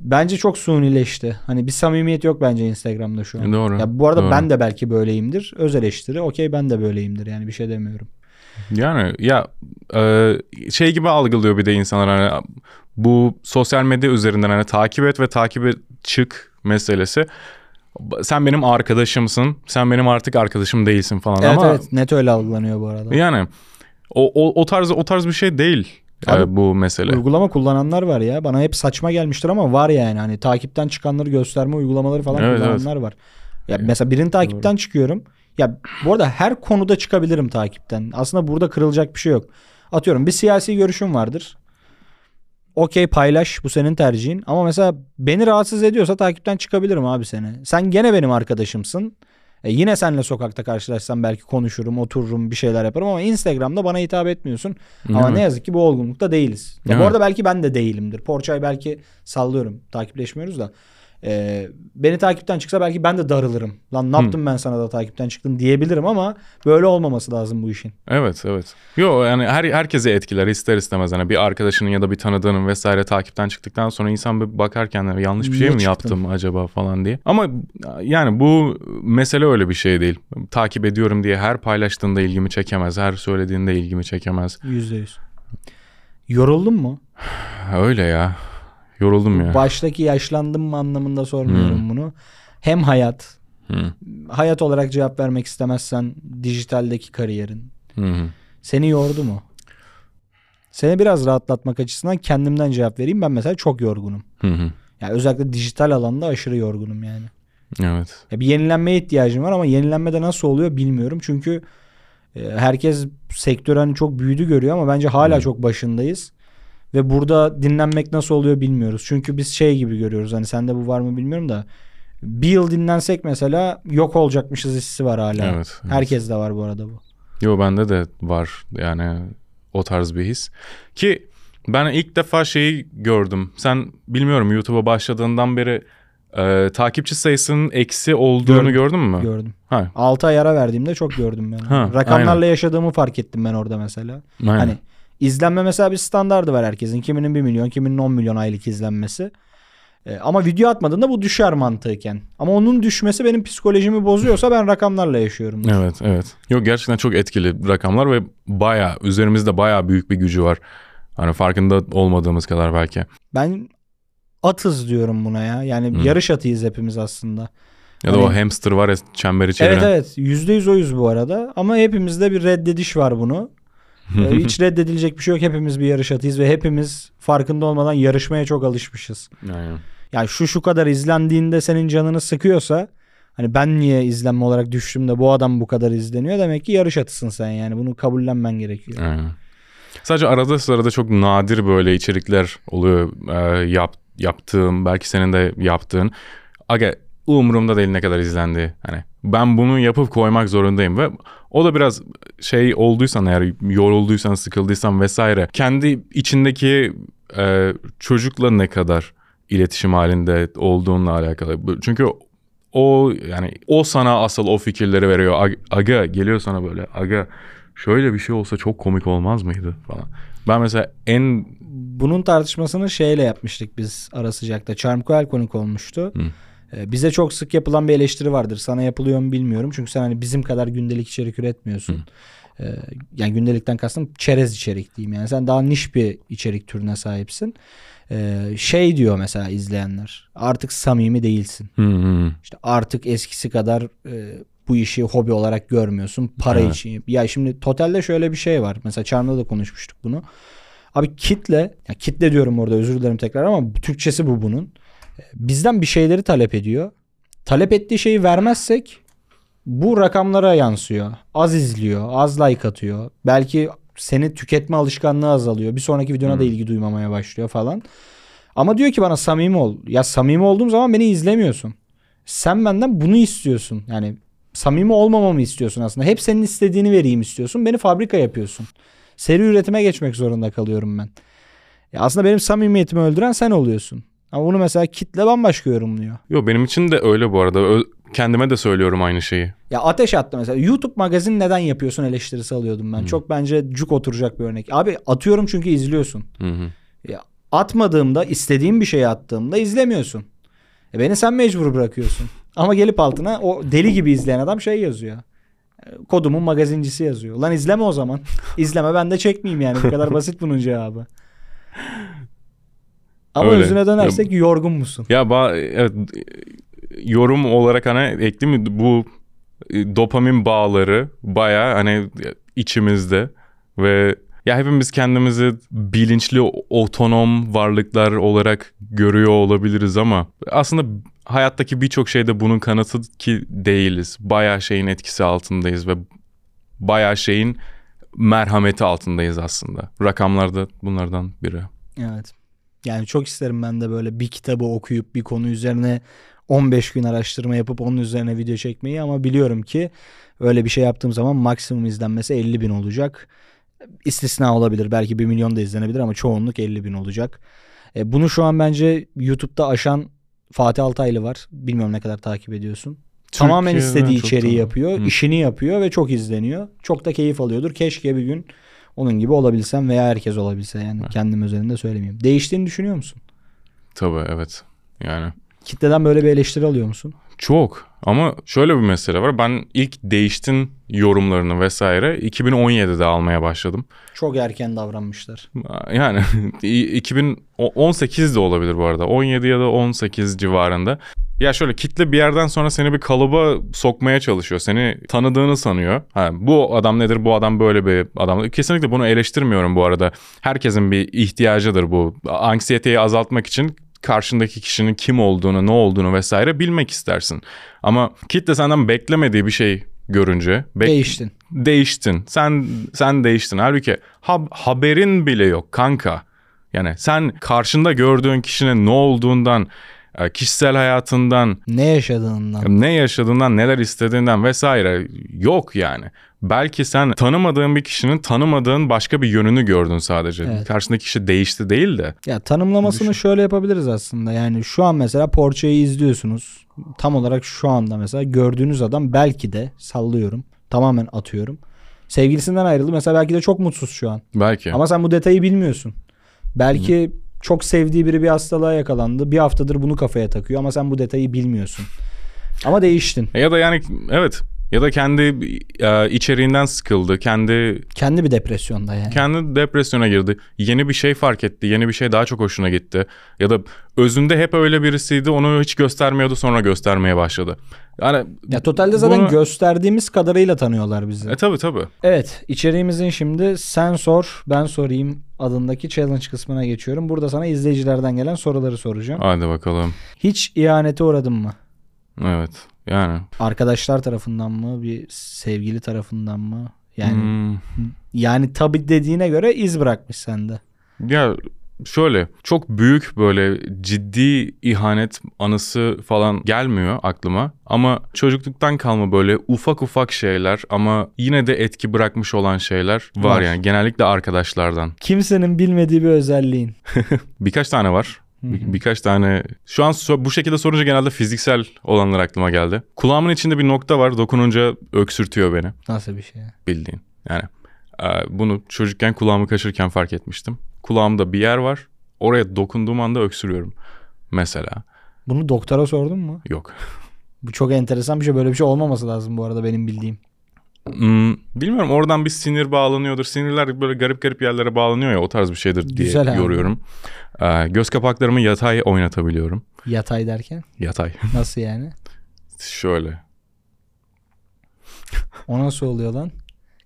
Bence çok sunileşti. Hani bir samimiyet yok bence Instagram'da şu an. Doğru. Ya bu arada doğru. ben de belki böyleyimdir. Öz eleştiri. Okey ben de böyleyimdir. Yani bir şey demiyorum. Yani ya e, şey gibi algılıyor bir de insanlar hani bu sosyal medya üzerinden hani takip et ve takibe çık meselesi. Sen benim arkadaşımsın. Sen benim artık arkadaşım değilsin falan Evet ama evet net öyle algılanıyor bu arada. yani o, o, o tarz o tarz bir şey değil e, Abi, bu mesele. Uygulama kullananlar var ya. Bana hep saçma gelmiştir ama var yani. Hani takipten çıkanları gösterme uygulamaları falan Evet, kullananlar var. Ya mesela birini takipten çıkıyorum. Ya bu arada her konuda çıkabilirim takipten. Aslında burada kırılacak bir şey yok. Atıyorum bir siyasi görüşüm vardır. Okey paylaş bu senin tercihin. Ama mesela beni rahatsız ediyorsa takipten çıkabilirim abi seni. Sen gene benim arkadaşımsın. E yine seninle sokakta karşılaşsam belki konuşurum, otururum, bir şeyler yaparım ama Instagram'da bana hitap etmiyorsun. Ama Evet. ne yazık ki bu olgunlukta değiliz. Ya bu Evet. arada belki ben de değilimdir. Porçay belki sallıyorum. Takipleşmiyoruz da. Ee, beni takipten çıksa belki ben de darılırım. Lan ne yaptım ben sana da takipten çıktın diyebilirim ama böyle olmaması lazım bu işin. Evet evet. Yo yani her herkese etkiler ister istemez hani bir arkadaşının ya da bir tanıdığının vesaire takipten çıktıktan sonra insan bir bakarken "Ya yanlış bir şey Niye mi çıktın?" yaptım acaba falan diye. Ama yani bu mesele öyle bir şey değil. Takip ediyorum diye her paylaştığında ilgimi çekemez. Her söylediğinde ilgimi çekemez. Yüzde yüz. Yoruldun mu? Öyle ya. Yoruldum ya. Baştaki yaşlandım mı anlamında sormuyorum Hmm. bunu. Hem hayat. Hı. Hayat olarak cevap vermek istemezsen dijitaldeki kariyerin. Hı. Seni yordu mu? Seni biraz rahatlatmak açısından kendimden cevap vereyim. Ben mesela çok yorgunum. Hı hı. Yani özellikle dijital alanda aşırı yorgunum yani. Evet. Ya bir yenilenmeye ihtiyacım var ama yenilenme de nasıl oluyor bilmiyorum. Çünkü e, herkes sektör hani çok büyüdü görüyor ama bence hala Hı. çok başındayız. Ve burada dinlenmek nasıl oluyor bilmiyoruz. Çünkü biz şey gibi görüyoruz. Hani sende bu var mı bilmiyorum da. Bir yıl dinlensek mesela yok olacakmışız hissi var hala. Evet. evet. Herkes de var bu arada bu. Yo bende de var yani o tarz bir his. Ki ben ilk defa şeyi gördüm. Sen bilmiyorum YouTube'a başladığından beri e, takipçi sayısının eksi olduğunu Gördüm. gördün mü? Gördüm. Ha, 6 ay ara verdiğimde çok gördüm ben. Ha, Rakamlarla aynen. yaşadığımı fark ettim ben orada mesela. aynen. Hani izlenme mesela bir standardı var herkesin. Kiminin 1 milyon, kiminin 10 milyon aylık izlenmesi. Ee, ama video atmadığında bu düşer mantıken. Ama onun düşmesi benim psikolojimi bozuyorsa ben rakamlarla yaşıyorum. Evet, evet. Yok gerçekten çok etkili rakamlar ve baya üzerimizde baya büyük bir gücü var. Hani farkında olmadığımız kadar belki. Ben atız diyorum buna ya. Yani Hı. yarış atıyız hepimiz aslında. Ya da o Hani- hamster var ya çemberi çeviren. Evet evet %100 oyuz bu arada. Ama hepimizde bir reddediş var bunu. Ee, hiç reddedilecek bir şey yok. Hepimiz bir yarış atıyız ve hepimiz farkında olmadan yarışmaya çok alışmışız. Aynen. Yani şu şu kadar izlendiğinde senin canını sıkıyorsa hani ben niye izlenme olarak düştüm de bu adam bu kadar izleniyor demek ki yarış atısın sen yani bunu kabullenmen gerekiyor. Aynen. Sadece arada sırada çok nadir böyle içerikler oluyor e, yap, yaptığım belki senin de yaptığın. Aga umurumda değil ne kadar izlendi. Hani ben bunu yapıp koymak zorundayım ve o da biraz şey olduysan eğer yorulduysan sıkıldıysan vesaire kendi içindeki e, çocukla ne kadar iletişim halinde olduğunla alakalı. Çünkü o yani o sana asıl o fikirleri veriyor. Ag- Aga geliyor sana böyle. Aga şöyle bir şey olsa çok komik olmaz mıydı falan. Ben mesela en Bunun tartışmasını şeyle yapmıştık biz ara sıcakta. Charm Coel konuk olmuştu. Hı. Ee, Bize çok sık yapılan bir eleştiri vardır. Sana yapılıyor mu bilmiyorum. Çünkü sen hani bizim kadar gündelik içerik üretmiyorsun. Ee, Yani gündelikten kastım çerez içerik diyeyim. Yani sen daha niş bir içerik türüne sahipsin. Ee, Şey diyor mesela izleyenler. Artık samimi değilsin. Hı hı. İşte artık eskisi kadar e, bu işi hobi olarak görmüyorsun. Para Evet. için. Ya şimdi totalde şöyle bir şey var. Mesela Charm'da da konuşmuştuk bunu. Abi kitle, ya kitle diyorum orada özür dilerim tekrar ama Türkçesi bu bunun. Bizden bir şeyleri talep ediyor. Talep ettiği şeyi vermezsek bu rakamlara yansıyor. Az izliyor, az like atıyor. Belki seni tüketme alışkanlığı azalıyor. Bir sonraki videona da Hmm. ilgi duymamaya başlıyor falan. Ama diyor ki bana samimi ol. Ya samimi olduğum zaman beni izlemiyorsun. Sen benden bunu istiyorsun. Yani samimi olmamamı istiyorsun aslında. Hep senin istediğini vereyim istiyorsun. Beni fabrika yapıyorsun. Seri üretime geçmek zorunda kalıyorum ben. Ya aslında benim samimiyetimi öldüren sen oluyorsun. Ama bunu mesela kitle bambaşka yorumluyor. Yo benim için de öyle bu arada. Ö- kendime de söylüyorum aynı şeyi. Ya ateş attı mesela. YouTube magazin neden yapıyorsun eleştirisi alıyordum ben. Çok bence cuk oturacak bir örnek. Abi atıyorum çünkü izliyorsun. Hı hı. Ya atmadığımda istediğim bir şeyi attığımda izlemiyorsun. E beni sen mecbur bırakıyorsun. Ama gelip altına o deli gibi izleyen adam şey yazıyor. E, Kodumun magazincisi yazıyor. Lan izleme o zaman. İzleme ben de çekmeyeyim yani. Bu kadar basit bunun cevabı. Ama Öyle. özüne dönersek yorgun musun? Ya ba evet yorum olarak hani ekleyeyim mi bu e, dopamin bağları baya hani içimizde ve ya hepimiz kendimizi bilinçli otonom varlıklar olarak görüyor olabiliriz ama aslında hayattaki birçok şeyde bunun kanıtı ki değiliz. Baya şeyin etkisi altındayız ve baya şeyin merhameti altındayız aslında. Rakamlar da bunlardan biri. Evet. Yani çok isterim ben de böyle bir kitabı okuyup bir konu üzerine 15 gün araştırma yapıp onun üzerine video çekmeyi ama biliyorum ki öyle bir şey yaptığım zaman maksimum izlenmesi 50 bin olacak. İstisna olabilir belki 1 milyon da izlenebilir ama çoğunluk 50 bin olacak. E, bunu şu an bence YouTube'da aşan Fatih Altaylı var. Bilmiyorum ne kadar takip ediyorsun. Tamamen Türkiye'den istediği içeriği da- yapıyor, Hı. işini yapıyor ve çok izleniyor. Çok da keyif alıyordur. Keşke bir gün onun gibi olabilsem veya herkes olabilse yani kendim üzerinde söylemeyeyim. Değiştiğini düşünüyor musun? Tabii evet. Yani Kitleden böyle bir eleştiri alıyor musun? Çok ama şöyle bir mesele var. Ben ilk değiştin yorumlarını vesaire 2017'de almaya başladım. Çok erken davranmışlar. Yani 2018 de olabilir bu arada. 17 ya da 18 civarında. Ya şöyle kitle bir yerden sonra seni bir kalıba sokmaya çalışıyor. Seni tanıdığını sanıyor. Ha, bu adam nedir? Bu adam böyle bir adam. Kesinlikle bunu eleştirmiyorum bu arada. Herkesin bir ihtiyacıdır bu. Anksiyeteyi azaltmak için karşındaki kişinin kim olduğunu, ne olduğunu vesaire bilmek istersin. Ama kitle senden beklemediği bir şey görünce bek- Değiştin. değiştin. Sen sen değiştin. Halbuki ha- haberin bile yok kanka. Yani sen karşında gördüğün kişinin ne olduğundan, kişisel hayatından, Ne yaşadığından. ne yaşadığından, neler istediğinden vesaire yok yani. Belki sen tanımadığın bir kişinin tanımadığın başka bir yönünü gördün sadece. Evet. Karşındaki kişi değişti değil de. Ya tanımlamasını şöyle yapabiliriz aslında. Yani şu an mesela Porsche'yi izliyorsunuz. Tam olarak şu anda mesela gördüğünüz adam belki de sallıyorum. Tamamen atıyorum. Sevgilisinden ayrıldı. Mesela belki de çok mutsuz şu an. Belki. Ama sen bu detayı bilmiyorsun. Belki çok sevdiği biri bir hastalığa yakalandı. Bir haftadır bunu kafaya takıyor ama sen bu detayı bilmiyorsun. Ama değiştin. Ya da yani evet ya da kendi e, içeriğinden sıkıldı. Kendi Kendi bir depresyonda yani. kendi depresyona girdi. Yeni bir şey fark etti. Yeni bir şey daha çok hoşuna gitti. Ya da özünde hep öyle birisiydi. Onu hiç göstermiyordu sonra göstermeye başladı. Yani Ya totalde zaten bunu- gösterdiğimiz kadarıyla tanıyorlar bizi. E tabi tabi. Evet içeriğimizin şimdi sen sor ben sorayım adındaki challenge kısmına geçiyorum. Burada sana izleyicilerden gelen soruları soracağım. Hadi bakalım. Hiç ihanete uğradın mı? Evet. Yani. Arkadaşlar tarafından mı? Bir sevgili tarafından mı? Yani Hmm, yani tabi dediğine göre iz bırakmış sende. ya şöyle çok büyük böyle ciddi ihanet anısı falan gelmiyor aklıma. Ama çocukluktan kalma böyle ufak ufak şeyler ama yine de etki bırakmış olan şeyler var, Var. yani. Genellikle arkadaşlardan. Kimsenin bilmediği bir özelliğin. Birkaç tane var. Bir- birkaç tane. Şu an so- bu şekilde sorunca genelde fiziksel olanlar aklıma geldi. Kulağımın içinde bir nokta var. Dokununca öksürtüyor beni Nasıl bir şey? bildiğin. Yani e, bunu çocukken kulağımı kaşırken fark etmiştim. Kulağımda bir yer var. Oraya dokunduğum anda öksürüyorum. Mesela. Bunu doktora sordun mu? Yok. Bu çok enteresan bir şey. Böyle bir şey olmaması lazım bu arada benim bildiğim. Hmm, bilmiyorum oradan bir sinir bağlanıyordur. Sinirler böyle garip garip yerlere bağlanıyor ya o tarz bir şeydir diye Güzel abi. yoruyorum. E, göz kapaklarımı yatay oynatabiliyorum. Yatay derken Yatay. nasıl yani? Şöyle. O nasıl oluyor lan?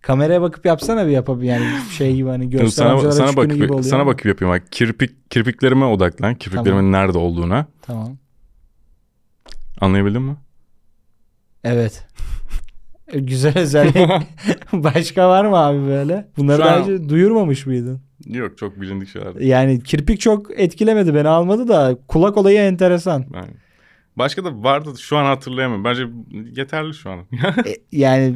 Kameraya bakıp yapsana bir yapab yani şey gibi hani göster sana sana bakıp gibi oluyor sana bakıp yapayım bak. Kirpik kirpiklerime odaklan. Kirpiklerimin nerede olduğuna. Tamam. Anlayabildin mi? Evet. Güzel özellik. Başka var mı abi böyle? Bunları Şu daha an- önce duyurmamış mıydın? Yok çok bilindik şeyler. Yani kirpik çok etkilemedi beni almadı da kulak olayı enteresan. Yani. Başka da vardı şu an hatırlayamıyorum. Bence yeterli şu an. E, yani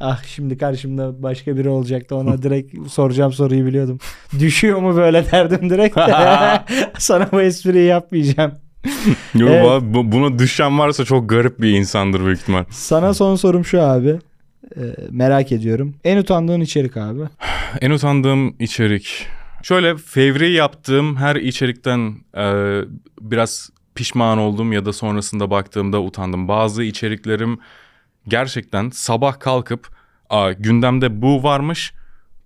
ah şimdi karşımda başka biri olacaktı ona direkt soracağım soruyu biliyordum. Düşüyor mu böyle derdim direkt de sana bu espriyi yapmayacağım. Yok, Evet. bu- buna düşen varsa çok garip bir insandır büyük ihtimal. Sana son sorum şu abi. Ee, merak ediyorum. En utandığın içerik abi. En utandığım içerik. Şöyle fevri yaptığım her içerikten e, biraz pişman oldum ya da sonrasında baktığımda utandım. Bazı içeriklerim gerçekten sabah kalkıp Aa, gündemde bu varmış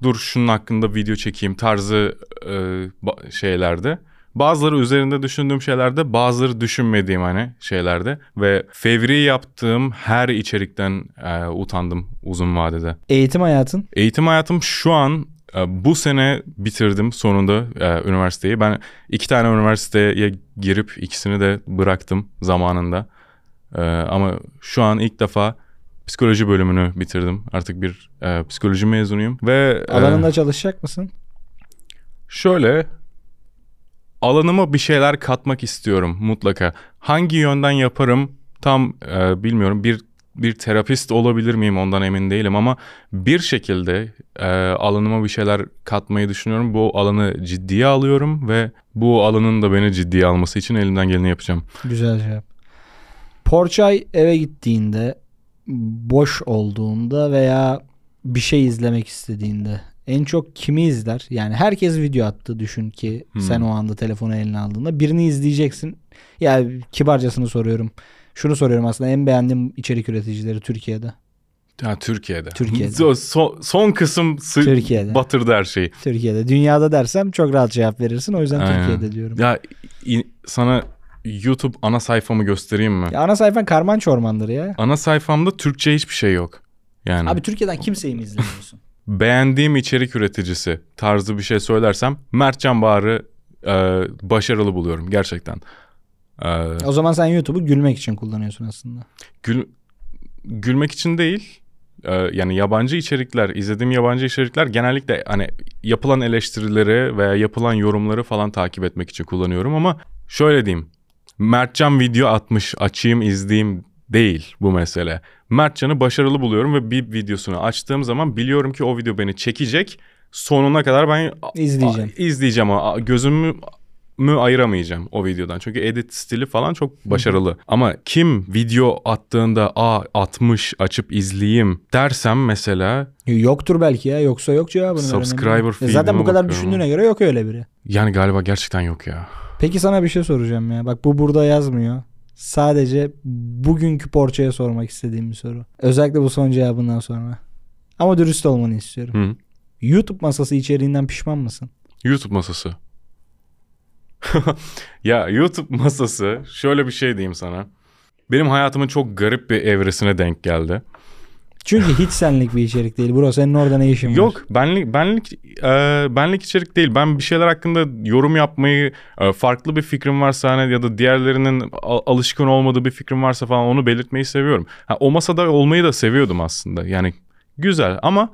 dur şunun hakkında video çekeyim tarzı e, şeylerde. Bazıları üzerinde düşündüğüm şeylerde bazıları düşünmediğim hani şeylerde ve fevri yaptığım her içerikten e, utandım uzun vadede. Eğitim hayatın. Eğitim hayatım şu an e, bu sene bitirdim sonunda e, üniversiteyi. Ben iki tane üniversiteye girip ikisini de bıraktım zamanında. E, ama şu an ilk defa psikoloji bölümünü bitirdim. Artık bir e, psikoloji mezunuyum ve e, Alanında çalışacak mısın? şöyle alanıma bir şeyler katmak istiyorum mutlaka. Hangi yönden yaparım tam e, bilmiyorum. Bir bir terapist olabilir miyim ondan emin değilim ama bir şekilde e, alanıma bir şeyler katmayı düşünüyorum. Bu alanı ciddiye alıyorum ve bu alanın da beni ciddiye alması için elimden geleni yapacağım. Güzel cevap. Porçay eve gittiğinde, boş olduğunda veya bir şey izlemek istediğinde en çok kimi izler? Yani herkes video attı düşün ki Hmm. sen o anda telefonu eline aldığında birini izleyeceksin. Ya kibarcasını soruyorum. Şunu soruyorum aslında en beğendiğim içerik üreticileri Türkiye'de. Ha, Türkiye'de. Türkiye'de. So- so- son kısım sı- Türkiye'de. batırdı her şeyi. Türkiye'de. Dünyada dersem çok rahat cevap verirsin. O yüzden Aynen. Türkiye'de diyorum. Ya i- sana YouTube ana sayfamı göstereyim mi? Ya ana sayfan karman çormandır ya. Ana sayfamda Türkçe hiçbir şey yok. Yani Abi Türkiye'den kimseyi mi izlemiyorsun? Beğendiğim içerik üreticisi tarzı bir şey söylersem Mertcan Bağır'ı e, başarılı buluyorum gerçekten. E, o zaman sen YouTube'u gülmek için kullanıyorsun aslında. gül, gülmek için değil e, yani yabancı içerikler izlediğim yabancı içerikler genellikle hani yapılan eleştirileri veya yapılan yorumları falan takip etmek için kullanıyorum ama şöyle diyeyim Mertcan video atmış açayım izleyeyim değil bu mesele. Mertcan'ı başarılı buluyorum ve bir videosunu açtığım zaman biliyorum ki o video beni çekecek. Sonuna kadar ben İzleyeceğim. a- izleyeceğim. A- Gözümü mü ayıramayacağım o videodan. Çünkü edit stili falan çok başarılı. Ama kim video attığında a atmış açıp izleyeyim dersem mesela Yoktur belki ya. Yoksa yok cevabını. Subscriber. E Zaten feed'ime bu kadar düşündüğüne göre yok öyle biri. yani galiba gerçekten yok ya. Peki sana bir şey soracağım ya. Bak bu burada yazmıyor. Sadece bugünkü porçaya sormak istediğim bir soru. Özellikle bu son cevabından sonra. Ama dürüst olmanı istiyorum. Hı. YouTube masası içeriğinden pişman mısın? YouTube masası. ya YouTube masası şöyle bir şey diyeyim sana. Benim hayatımın çok garip bir evresine denk geldi. Çünkü hiç senlik bir içerik değil. Bro senin orada ne işin var? Yok benlik benlik e, benlik içerik değil. Ben bir şeyler hakkında yorum yapmayı e, farklı bir fikrim varsa hani ya da diğerlerinin alışkın olmadığı bir fikrim varsa falan onu belirtmeyi seviyorum. Ha, o masada olmayı da seviyordum aslında. Yani güzel ama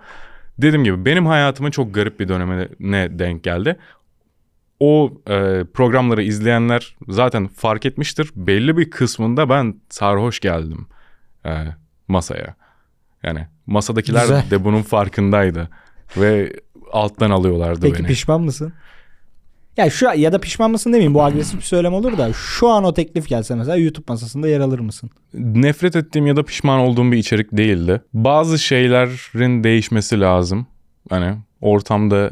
dediğim gibi benim hayatımın çok garip bir dönemine denk geldi. O e, programları izleyenler zaten fark etmiştir. Belli bir kısmında ben sarhoş geldim e, masaya. Yani masadakiler Güzel. de bunun farkındaydı ve alttan alıyorlardı Peki beni. pişman mısın? Ya şu ya da pişman mısın demeyeyim bu agresif bir söylem olur da şu an o teklif gelse mesela YouTube masasında yer alır mısın? Nefret ettiğim ya da pişman olduğum bir içerik değildi. Bazı şeylerin değişmesi lazım. Hani ortamda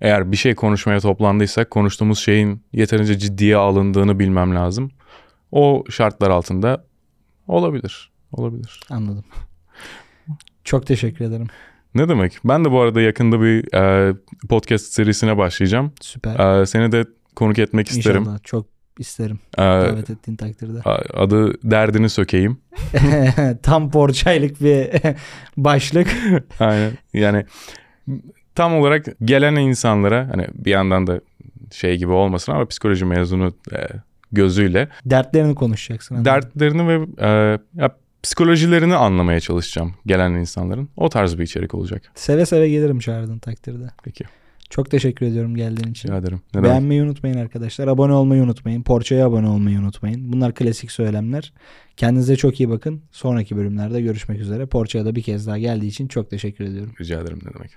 eğer bir şey konuşmaya toplandıysak konuştuğumuz şeyin yeterince ciddiye alındığını bilmem lazım. O şartlar altında olabilir. Olabilir. Anladım. Çok teşekkür ederim. Ne demek? Ben de bu arada yakında bir e, podcast serisine başlayacağım. Süper. E, seni de konuk etmek isterim. İnşallah. Çok isterim. E, Davet ettiğin takdirde. adı derdini sökeyim. Tam porçaylık bir başlık. Aynen. Yani tam olarak gelen insanlara hani bir yandan da şey gibi olmasın ama psikoloji mezunu e, gözüyle Dertlerini konuşacaksın. anladım. dertlerini ve e, ya, psikolojilerini anlamaya çalışacağım gelen insanların. O tarz bir içerik olacak. Seve seve gelirim çağırdığın takdirde. Peki. Çok teşekkür ediyorum geldiğin için. Rica ederim. Ne demek? Beğenmeyi unutmayın arkadaşlar. Abone olmayı unutmayın. Porçaya abone olmayı unutmayın. Bunlar klasik söylemler. Kendinize çok iyi bakın. Sonraki bölümlerde görüşmek üzere. Porçaya da bir kez daha geldiği için çok teşekkür ediyorum. Rica ederim ne demek.